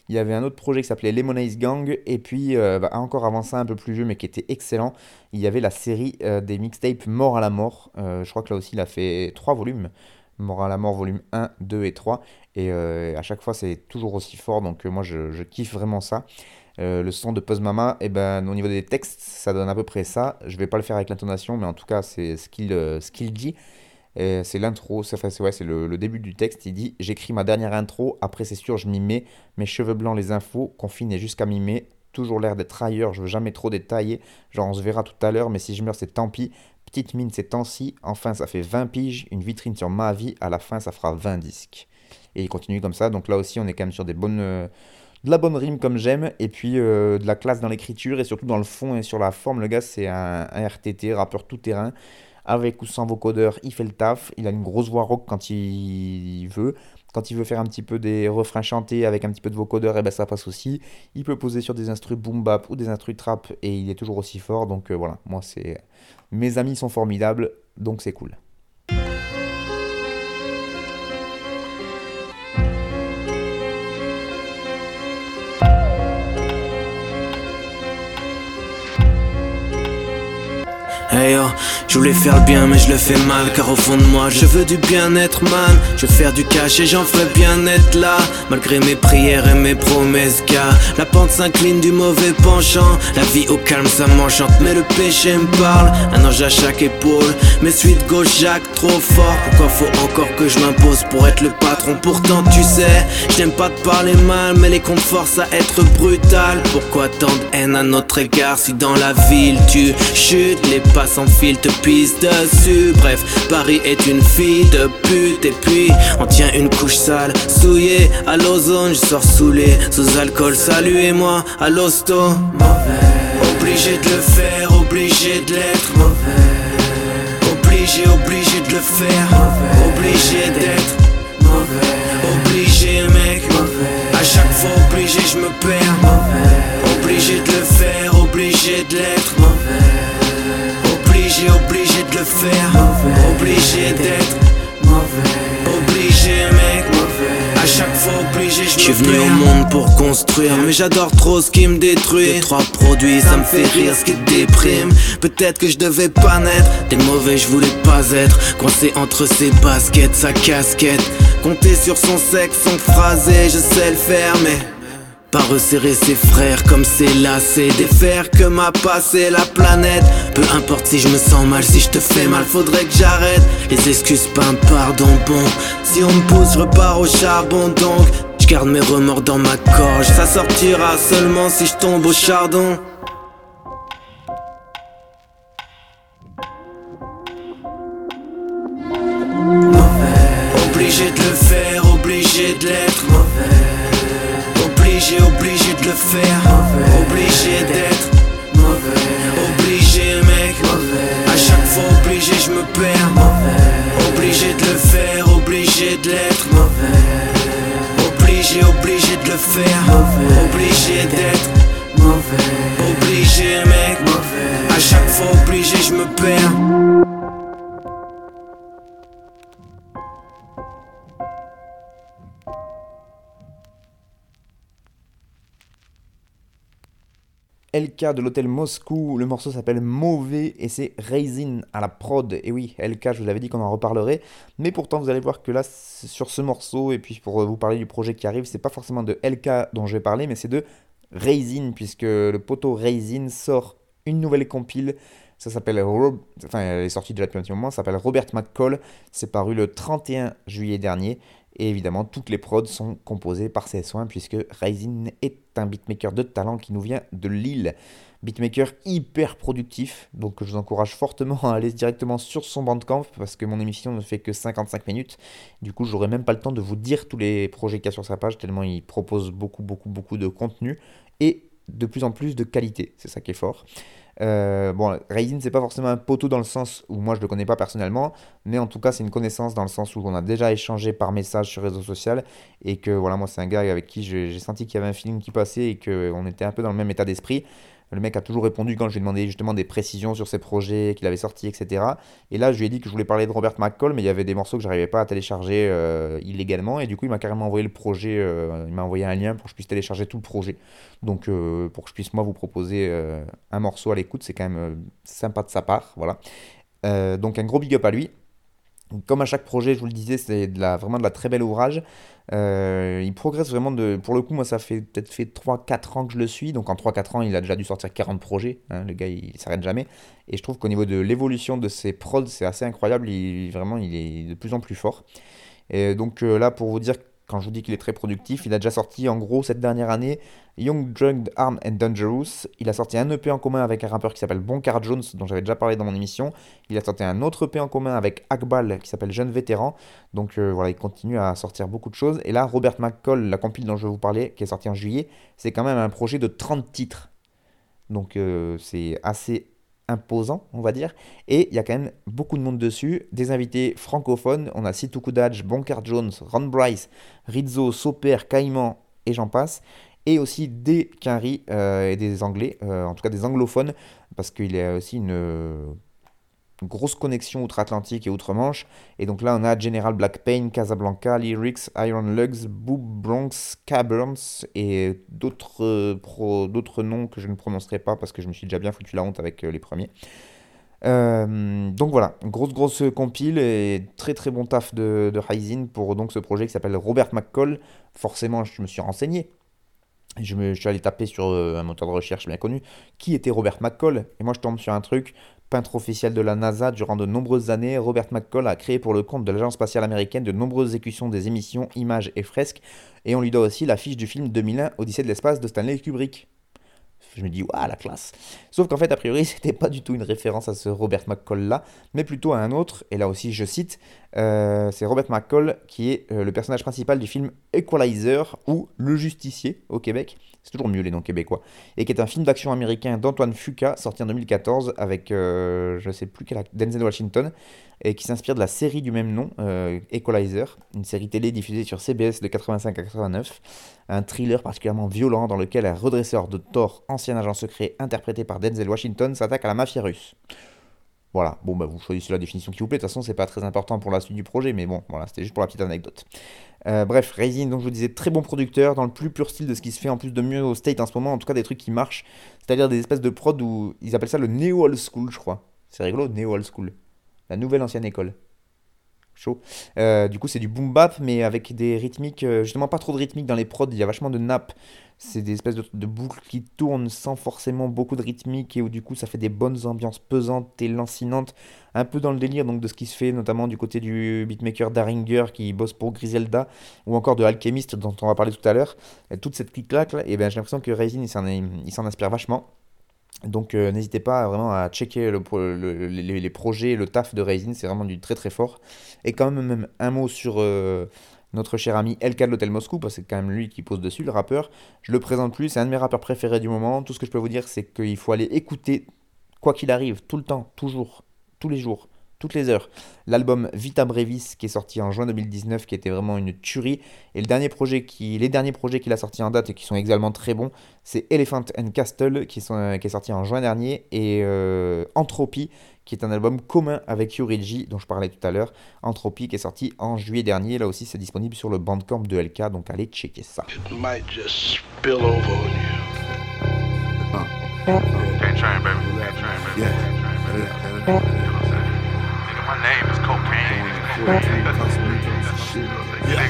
Il y avait un autre projet qui s'appelait Lemonize Gang. Et puis, euh, bah, encore avant ça, un peu plus vieux, mais qui était excellent, il y avait la série euh, des mixtapes Mort à la mort. Je crois que là aussi, il a fait trois volumes. Mort à la mort, volume 1, 2 et 3. Et à chaque fois, c'est toujours aussi fort. Donc, moi, je, kiffe vraiment ça. Le son de Puzz Mama, et ben, au niveau des textes, ça donne à peu près ça. Je vais pas le faire avec l'intonation, mais en tout cas, c'est ce qu'il ce qu'il dit. C'est l'intro, c'est c'est- ouais, c'est le, début du texte. Il dit J'écris ma dernière intro, après c'est sûr, je m'y mets. Mes cheveux blancs, les infos, confinés jusqu'à mi-mai. Toujours l'air d'être ailleurs, je veux jamais trop détailler. Genre, on se verra tout à l'heure, mais si je meurs, c'est tant pis. Petite mine ces temps-ci, enfin ça fait 20 piges, une vitrine sur ma vie, à la fin ça fera 20 disques. Et il continue comme ça, donc là aussi on est quand même sur de la bonne rime comme j'aime, et puis euh, de la classe dans l'écriture, et surtout dans le fond et sur la forme, le gars c'est un, un RTT, rappeur tout terrain, avec ou sans vocodeur, il fait le taf, il a une grosse voix rock quand il veut, quand il veut faire un petit peu des refrains chantés avec un petit peu de vocodeur, et ben ça passe aussi. Il peut poser sur des instrus boom bap ou des instrus trap et il est toujours aussi fort. Donc euh, voilà, moi c'est mes amis sont formidables, donc c'est cool. Je voulais faire le bien mais je le fais mal car au fond de moi je veux du bien-être man. Je veux faire du cash et j'en ferai bien être là. Malgré mes prières et mes promesses gars La pente s'incline du mauvais penchant. La vie au calme ça m'enchante mais le péché me parle. Un ange à chaque épaule Mes suites gauche Jacques trop fort. Pourquoi faut encore que je m'impose pour être le patron? Pourtant tu sais, je n'aime pas te parler mal Mais les comptes forcent à être brutal. Pourquoi tant de haine à notre égard Si dans la ville tu chutes Les pas sans fil te pissent dessus. Bref, Paris est une fille de pute. Et puis on tient une couche sale. Souillée à l'ozone, je sors saoulé. Sous alcool, saluez-moi. À l'hosto. Mauvais. Obligé de le faire, obligé de l'être. Mauvais. Obligé, obligé de le faire. Obligé d'être. Obligé mec. À chaque fois obligé je me perds obligé le faire. Obligé d'être Obligé mec. À chaque fois obligé je suis venu au monde pour construire Mais j'adore trop ce qui me détruit. Deux, trois produits ça me fait rire. ce qui te déprime. Peut-être que je devais pas naître. Des mauvais je voulais pas être. Coincé entre ses baskets, sa casquette. Compter sur son sexe, son phrasé Je sais le faire mais pas resserrer ses frères comme ses lacets Défaire que m'a passé la planète. Peu importe si je me sens mal, si je te fais mal Faudrait que j'arrête. Les excuses pas un pardon bon. Si on me pousse, je repars au charbon donc. Je garde mes remords dans ma gorge Ça sortira seulement si je tombe au chardon. Obligé de le faire, obligé de l'être Obligé, obligé de le faire. Obligé d'être Obligé mec. À chaque fois obligé je me perds. Obligé de le faire, obligé de l'être. Obligé, obligé de le faire. Obligé d'être Obligé mec. À chaque fois obligé je me perds LK de l'hôtel Moscou, le morceau s'appelle Mauvais et c'est Raisin à la prod. Et oui, LK, je vous avais dit qu'on en reparlerait, mais pourtant vous allez voir que là, sur ce morceau, et puis pour vous parler du projet qui arrive, c'est pas forcément de LK dont je vais parler, mais c'est de Raisin, puisque le poteau Raisin sort une nouvelle compile. Ça s'appelle, enfin, elle est sortie déjà depuis un petit moment. Ça s'appelle Robert McCall. C'est paru le 31 juillet dernier. Et évidemment, toutes les prods sont composées par ses soins puisque Ryzen est un beatmaker de talent qui nous vient de Lille. Beatmaker hyper productif, donc je vous encourage fortement à aller directement sur son bandcamp parce que mon émission ne fait que 55 minutes. Du coup, j'aurai même pas le temps de vous dire tous les projets qu'il y a sur sa page tellement il propose beaucoup, beaucoup, beaucoup de contenu et de plus en plus de qualité. C'est ça qui est fort. Euh, bon, Raisin, c'est pas forcément un poteau dans le sens où moi je le connais pas personnellement, mais en tout cas, c'est une connaissance dans le sens où on a déjà échangé par message sur réseau social et que voilà, moi c'est un gars avec qui j'ai senti qu'il y avait un feeling qui passait et qu'on était un peu dans le même état d'esprit. Le mec a toujours répondu quand je lui ai demandé justement des précisions sur ses projets qu'il avait sortis, etc. Et là, je lui ai dit que je voulais parler de Robert McCall, mais il y avait des morceaux que j'arrivais pas à télécharger euh, illégalement. Et du coup, il m'a carrément envoyé le projet, euh, il m'a envoyé un lien pour que je puisse télécharger tout le projet. Donc, euh, pour que je puisse moi vous proposer un morceau à l'écoute, c'est quand même sympa de sa part. Voilà. donc, un gros big up à lui. Comme à chaque projet, je vous le disais, c'est vraiment de la très belle ouvrage. Euh, il progresse vraiment de. Pour le coup, moi, ça fait peut-être fait 3-4 ans que je le suis. Donc en 3-4 ans, il a déjà dû sortir 40 projets. Hein, le gars, il, s'arrête jamais. Et je trouve qu'au niveau de l'évolution de ses prods, c'est assez incroyable. Il, vraiment, il est de plus en plus fort. Et donc euh, là, pour vous dire quand je vous dis qu'il est très productif, il a déjà sorti en gros cette dernière année Young Drugged Armed and Dangerous. Il a sorti un EP en commun avec un rappeur qui s'appelle Bonkar Jones, dont j'avais déjà parlé dans mon émission. Il a sorti un autre EP en commun avec Akbal qui s'appelle Jeune Vétéran. Donc euh, voilà, il continue à sortir beaucoup de choses. Et là, Robert McCall, la compile dont je vais vous parler, qui est sortie en juillet, c'est quand même un projet de 30 titres. Donc euh, c'est assez imposant, on va dire. Et il y a quand même beaucoup de monde dessus. Des invités francophones. On a Situ Kudaj, Bonkar Jones, Ron Bryce, Rizzo, Soper, Caïman et j'en passe. Et aussi des Quinry euh, et des Anglais, euh, en tout cas des anglophones, parce qu'il y a aussi une grosse connexion outre-Atlantique et outre-Manche. Et donc là, on a General Black Pain, Casablanca, Lyrics, Iron Lugs, Boob Bronx, Caburns et d'autres d'autres noms que je ne prononcerai pas parce que je me suis déjà bien foutu la honte avec euh, les premiers. Euh, donc voilà, grosse grosse compile et très très bon taf de, de pour donc ce projet qui s'appelle Robert McCall. Forcément, je me suis renseigné. Je, me, je suis allé taper sur euh, un moteur de recherche bien connu qui était Robert McCall? Et moi je tombe sur un truc Peintre officiel de la NASA durant de nombreuses années, Robert McCall a créé pour le compte de l'agence spatiale américaine de nombreuses écutions des émissions, images et fresques, et on lui doit aussi l'affiche du film 2001 Odyssée de l'espace de Stanley Kubrick. Je me dis, waouh, la classe. Sauf qu'en fait, a priori, c'était pas du tout une référence à ce Robert McCall là, mais plutôt à un autre, et là aussi je cite, euh, c'est Robert McCall qui est euh, le personnage principal du film Equalizer ou Le Justicier au Québec, c'est toujours mieux les noms québécois, et qui est un film d'action américain d'Antoine Fuqua, sorti en 2014 avec, euh, je ne sais plus quel Denzel Washington, et qui s'inspire de la série du même nom, euh, Equalizer, une série télé diffusée sur CBS de 85 à 89, un thriller particulièrement violent dans lequel un redresseur de tort, ancien agent secret interprété par Denzel Washington, s'attaque à la mafia russe. Voilà, bon bah vous choisissez la définition qui vous plaît, de toute façon c'est pas très important pour la suite du projet, mais bon, voilà, c'était juste pour la petite anecdote. Euh, bref, Raisin, donc je vous disais, très bon producteur, dans le plus pur style de ce qui se fait en plus de mieux au state en ce moment, en tout cas des trucs qui marchent, c'est-à-dire des espèces de prod où ils appellent ça le neo old school, je crois. C'est rigolo, neo old school. La nouvelle ancienne école chaud. Euh, du coup, c'est du boom bap, mais avec des rythmiques, euh, justement pas trop de rythmique dans les prods, il y a vachement de nappes. C'est des espèces de, boucles qui tournent sans forcément beaucoup de rythmique et où du coup ça fait des bonnes ambiances pesantes et lancinantes, un peu dans le délire donc de ce qui se fait notamment du côté du beatmaker Daringer qui bosse pour Griselda ou encore de Alchemist dont on va parler tout à l'heure. Toute cette clique-claque, et ben j'ai l'impression que Raisin il s'en inspire vachement. Donc euh, n'hésitez pas vraiment à checker les, projets, le taf de Raisin, c'est vraiment du très très fort. Et quand même un mot sur euh, notre cher ami LK de l'Hôtel Moscou, parce que c'est quand même lui qui pose dessus, le rappeur. Je le présente plus, c'est un de mes rappeurs préférés du moment. Tout ce que je peux vous dire, c'est qu'il faut aller écouter, quoi qu'il arrive, tout le temps, toujours, tous les jours toutes les heures. L'album Vita Brevis qui est sorti en juin 2019 qui était vraiment une tuerie. Et le dernier projet qui, les derniers projets qu'il a sortis en date et qui sont également très bons, c'est Elephant and Castle qui, sont, qui est sorti en juin dernier et euh, Entropy qui est un album commun avec Yurigi dont je parlais tout à l'heure. Entropy qui est sorti en juillet dernier. Là aussi c'est disponible sur le bandcamp de LK donc allez checker ça. Name is cocaine. yeah.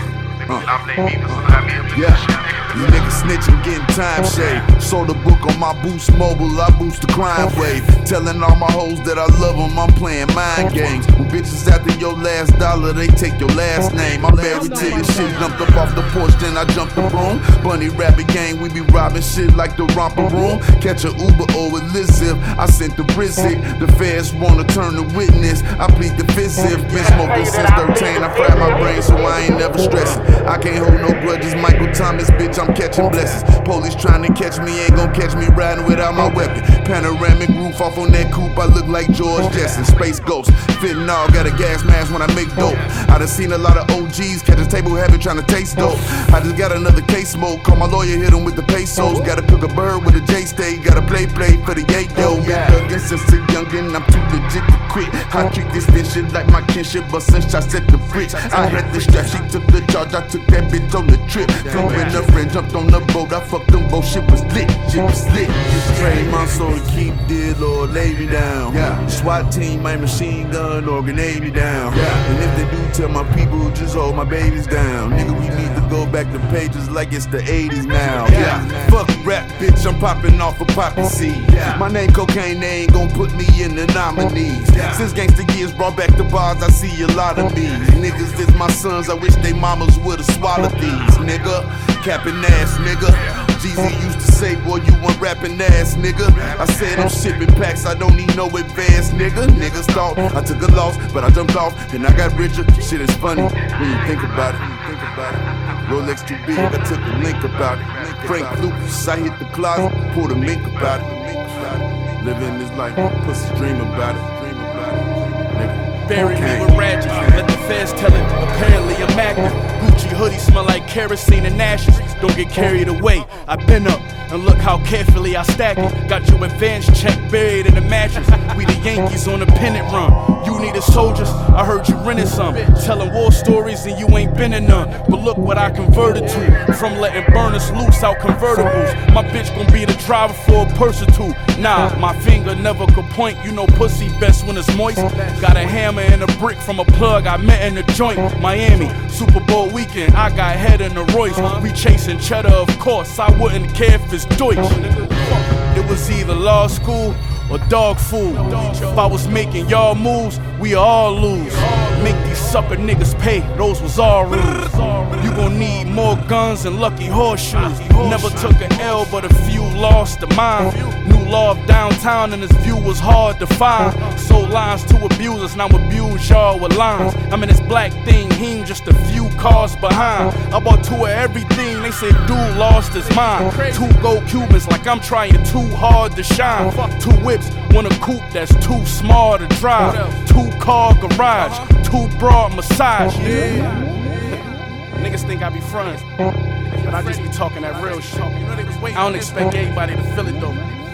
Uh, uh, yeah. These niggas snitching, getting time shade. Sold a book on my boost mobile, I boost the crime wave. Telling all my hoes that I love them, I'm playing mind games. When bitches after your last dollar, they take your last name. I'm married to this shit, jumped up off the porch, then I jumped the broom. Bunny rabbit gang, we be robbing shit like the romper room. Catch a Uber or Elizabeth, I sent the Brizzy. The feds wanna turn the witness, I plead the fifth. Been smoking since 13, I fried my brain so I ain't never stressing. I can't hold no grudges, Michael Thomas, bitch, I'm catching blessings. Police trying to catch me, ain't gon' catch me riding without my weapon. Panoramic roof off on that coupe, I look like George Jetson. Space Ghost, fitting all, got a gas mask when I make dope. I done seen a lot of OGs catch a table habit trying to taste dope. I just got another case smoke, call my lawyer, hit him with the pesos. Gotta cook a bird with a J stay, gotta play play for the yayo. Been thuggin' since a youngin', I'm too legit to quit. I treat this bitch shit like my kinship, but since I set the fridge, I had the strap, she took the charge, I took that bitch on the trip. In her friend, jumped on the boat, I fucked them both, shit was lit, shit was lit. Trade my soul to keep dead, Lord, lay me down. SWAT team, my machine gun, or grenade me down. And if they do, tell my people, just hold my babies down. Nigga, we need to go back to pages like it's the 80s now. Yeah, fuck rap, bitch, I'm popping off a poppy seed. My name cocaine, they ain't gon' put me in the nominees. Since gangsta years brought back the bars, I see a lot of these. Niggas sons, I wish they mamas would've swallowed these. Nigga, capping ass, nigga. Jeezy used to say, boy, you want rapping ass, nigga. I said I'm shipping packs, I don't need no advance, nigga. Niggas thought I took a loss, but I jumped off and I got richer. Shit is funny when you think about it. Think about it. Rolex too big, I took a link about it. Frank Lucas, I hit the closet, pulled a mink about it. Living this life, pussy dream about it. Dream about it. Nigga. Bury me with ratchets. Let the feds tell it. Apparently I'm active. Gucci hoodie smell like kerosene and ashes. Don't get carried away. I've been up and look how carefully I stack it. Got your advance check buried in the mattress. We the Yankees on a pennant run. You need needed soldiers. I heard you rented some. Telling war stories and you ain't been in none. But look what I converted to. From letting burners loose out convertibles. My bitch gon' be the driver for a purse or two. Nah, my finger never could point. You know pussy best when it's moist. Got a hammer and a brick from a plug I met in the joint. Miami, Super Bowl weekend. I got head in the Royce. We chasing cheddar, of course. I wouldn't care if it's Deutsch. It was either law school or dog food. If I was making y'all moves, we all lose. Make these sucker niggas pay, those was all rules. You gon' need more guns and lucky horseshoes. Never took an L, but a few lost a mine. Of downtown, and this view was hard to find. Sold lines to abusers, now I abuse y'all with lines. I'm in this black thing, he ain't just a few cars behind. I bought two of everything, they say dude lost his mind. Two gold Cubans, like I'm trying too hard to shine. Two whips, one a coupe that's too small to drive. Two car garage, two broad massage. Yeah. Niggas think I be frontin', but I just be talking that real shit. I don't expect anybody to feel it though.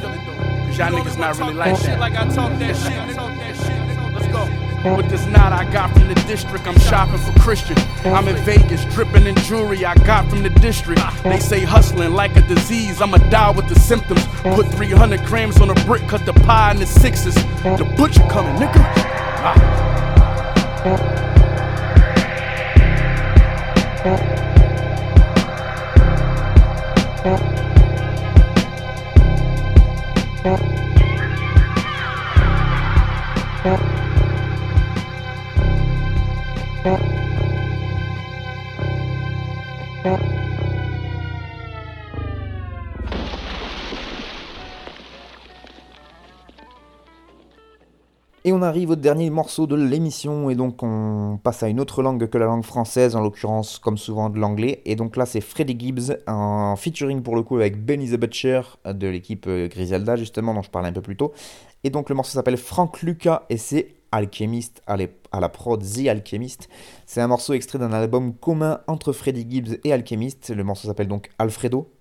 Cause y'all niggas not really like that. Like I talk that shit, nigga. Let's go. With this knot I got from the district, I'm shopping for Christian. I'm in Vegas, dripping in jewelry I got from the district. They say hustling like a disease, I'ma die with the symptoms. Put 300 grams on a brick, cut the pie in the sixes. The butcher coming, nigga. Ah. Yeah. Et on arrive au dernier morceau de l'émission, et donc on passe à une autre langue que la langue française, en l'occurrence, comme souvent, de l'anglais. Et donc là, c'est Freddie Gibbs, en featuring pour le coup avec Benny the Butcher de l'équipe euh, Griselda, justement, dont je parlais un peu plus tôt. Et donc le morceau s'appelle Frank Lucas, et c'est Alchemist à, la prod The Alchemist. C'est un morceau extrait d'un album commun entre Freddie Gibbs et Alchemist. Le morceau s'appelle donc Alfredo,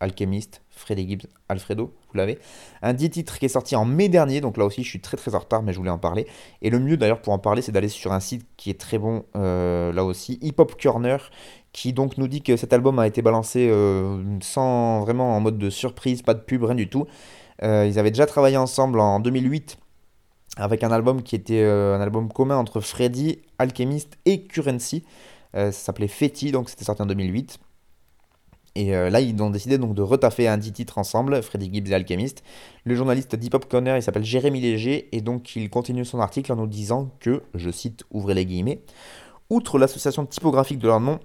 Alchemist, Freddie Gibbs, Alfredo, vous l'avez. Un 10 titres qui est sorti en mai dernier, donc là aussi je suis très très en retard, mais je voulais en parler. Et le mieux d'ailleurs pour en parler, c'est d'aller sur un site qui est très bon, euh, là aussi, Hip Hop Corner, qui donc nous dit que cet album a été balancé euh, sans vraiment en mode de surprise, pas de pub, rien du tout. Euh, ils avaient déjà travaillé ensemble en 2008 avec un album qui était un album commun entre Freddy, Alchemist et Currency. ça s'appelait Fetty, donc c'était sorti en 2008. Et euh, là, ils ont décidé donc de retaffer un 10 titres ensemble, Freddy Gibbs et Alchemist. Le journaliste d'Hip Hop Corner, il s'appelle Jérémy Léger, et donc il continue son article en nous disant que, je cite, ouvrez les guillemets, outre l'association typographique de leur nom,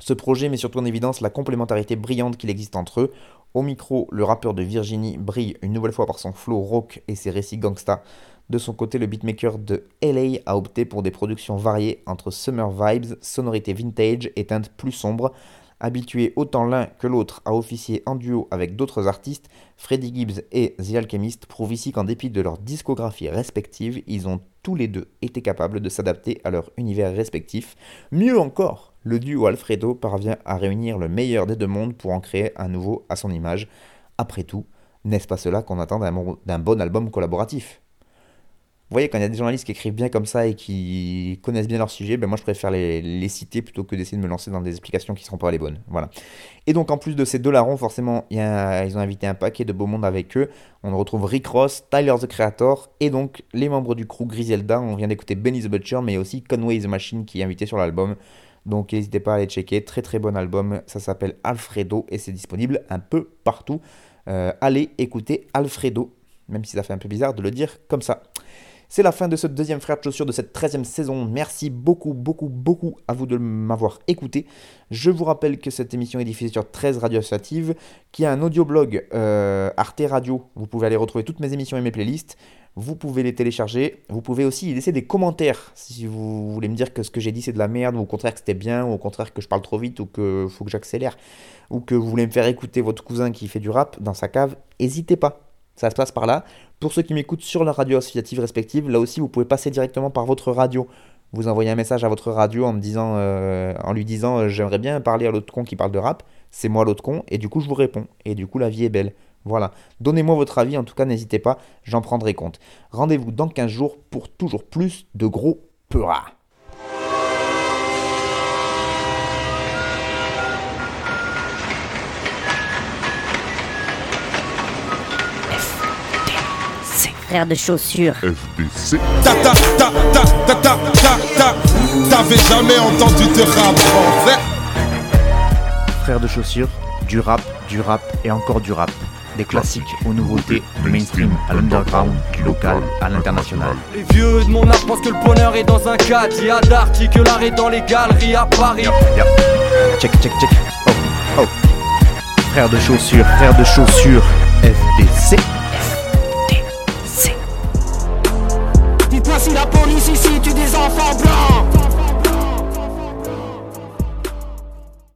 ce projet met surtout en évidence la complémentarité brillante qu'il existe entre eux. Au micro, le rappeur de Virginie brille une nouvelle fois par son flow rock et ses récits gangsta. De son côté, le beatmaker de LA a opté pour des productions variées entre summer vibes, sonorités vintage et teintes plus sombres. Habitués autant l'un que l'autre à officier en duo avec d'autres artistes, Freddie Gibbs et The Alchemist prouvent ici qu'en dépit de leur discographie respective, ils ont tous les deux été capables de s'adapter à leur univers respectif. Mieux encore, le duo Alfredo parvient à réunir le meilleur des deux mondes pour en créer un nouveau à son image. Après tout, n'est-ce pas cela qu'on attend d'un bon album collaboratif? Vous voyez, quand il y a des journalistes qui écrivent bien comme ça et qui connaissent bien leur sujet, ben moi je préfère les, citer plutôt que d'essayer de me lancer dans des explications qui ne seront pas les bonnes. Voilà. Et donc en plus de ces deux larrons, forcément, ils ont invité un paquet de beaux mondes avec eux. On retrouve Rick Ross, Tyler the Creator et donc les membres du crew Griselda. On vient d'écouter Benny the Butcher, mais aussi Conway the Machine qui est invité sur l'album. Donc n'hésitez pas à aller checker. Très très bon album. Ça s'appelle Alfredo et c'est disponible un peu partout. Euh, allez écouter Alfredo, même si ça fait un peu bizarre de le dire comme ça. C'est la fin de ce deuxième frère de chaussures de cette 13e saison. Merci beaucoup, beaucoup, beaucoup à vous de m'avoir écouté. Je vous rappelle que cette émission est diffusée sur 13 Radio Associative, qui a un audioblog euh, Arte Radio. Vous pouvez aller retrouver toutes mes émissions et mes playlists. Vous pouvez les télécharger. Vous pouvez aussi y laisser des commentaires si vous voulez me dire que ce que j'ai dit c'est de la merde, ou au contraire que c'était bien, ou au contraire que je parle trop vite, ou que faut que j'accélère, ou que vous voulez me faire écouter votre cousin qui fait du rap dans sa cave. N'hésitez pas. Ça se passe par là. Pour ceux qui m'écoutent sur la radio associative respective, là aussi vous pouvez passer directement par votre radio. Vous envoyez un message à votre radio en, euh, lui disant euh, j'aimerais bien parler à l'autre con qui parle de rap, c'est moi l'autre con, et du coup je vous réponds. Et du coup la vie est belle. Voilà. Donnez-moi votre avis, en tout cas n'hésitez pas, j'en prendrai compte. Rendez-vous dans 15 jours pour toujours plus de gros peuras. Frère de chaussures. FDC. Ta ta ta ta ta ta ta ta. T'avais jamais entendu de rap français Frère de chaussures, du rap, du rap et encore du rap. Des classiques aux nouveautés, du mainstream à l'underground, du local à l'international. Les vieux de mon âge pensent que le bonheur est dans un cadre. Il y a que l'art est dans les galeries à Paris. Check, check, check. Oh, oh. Frère de chaussures, frère de chaussures, FDC. Si la police ici tue des enfants blancs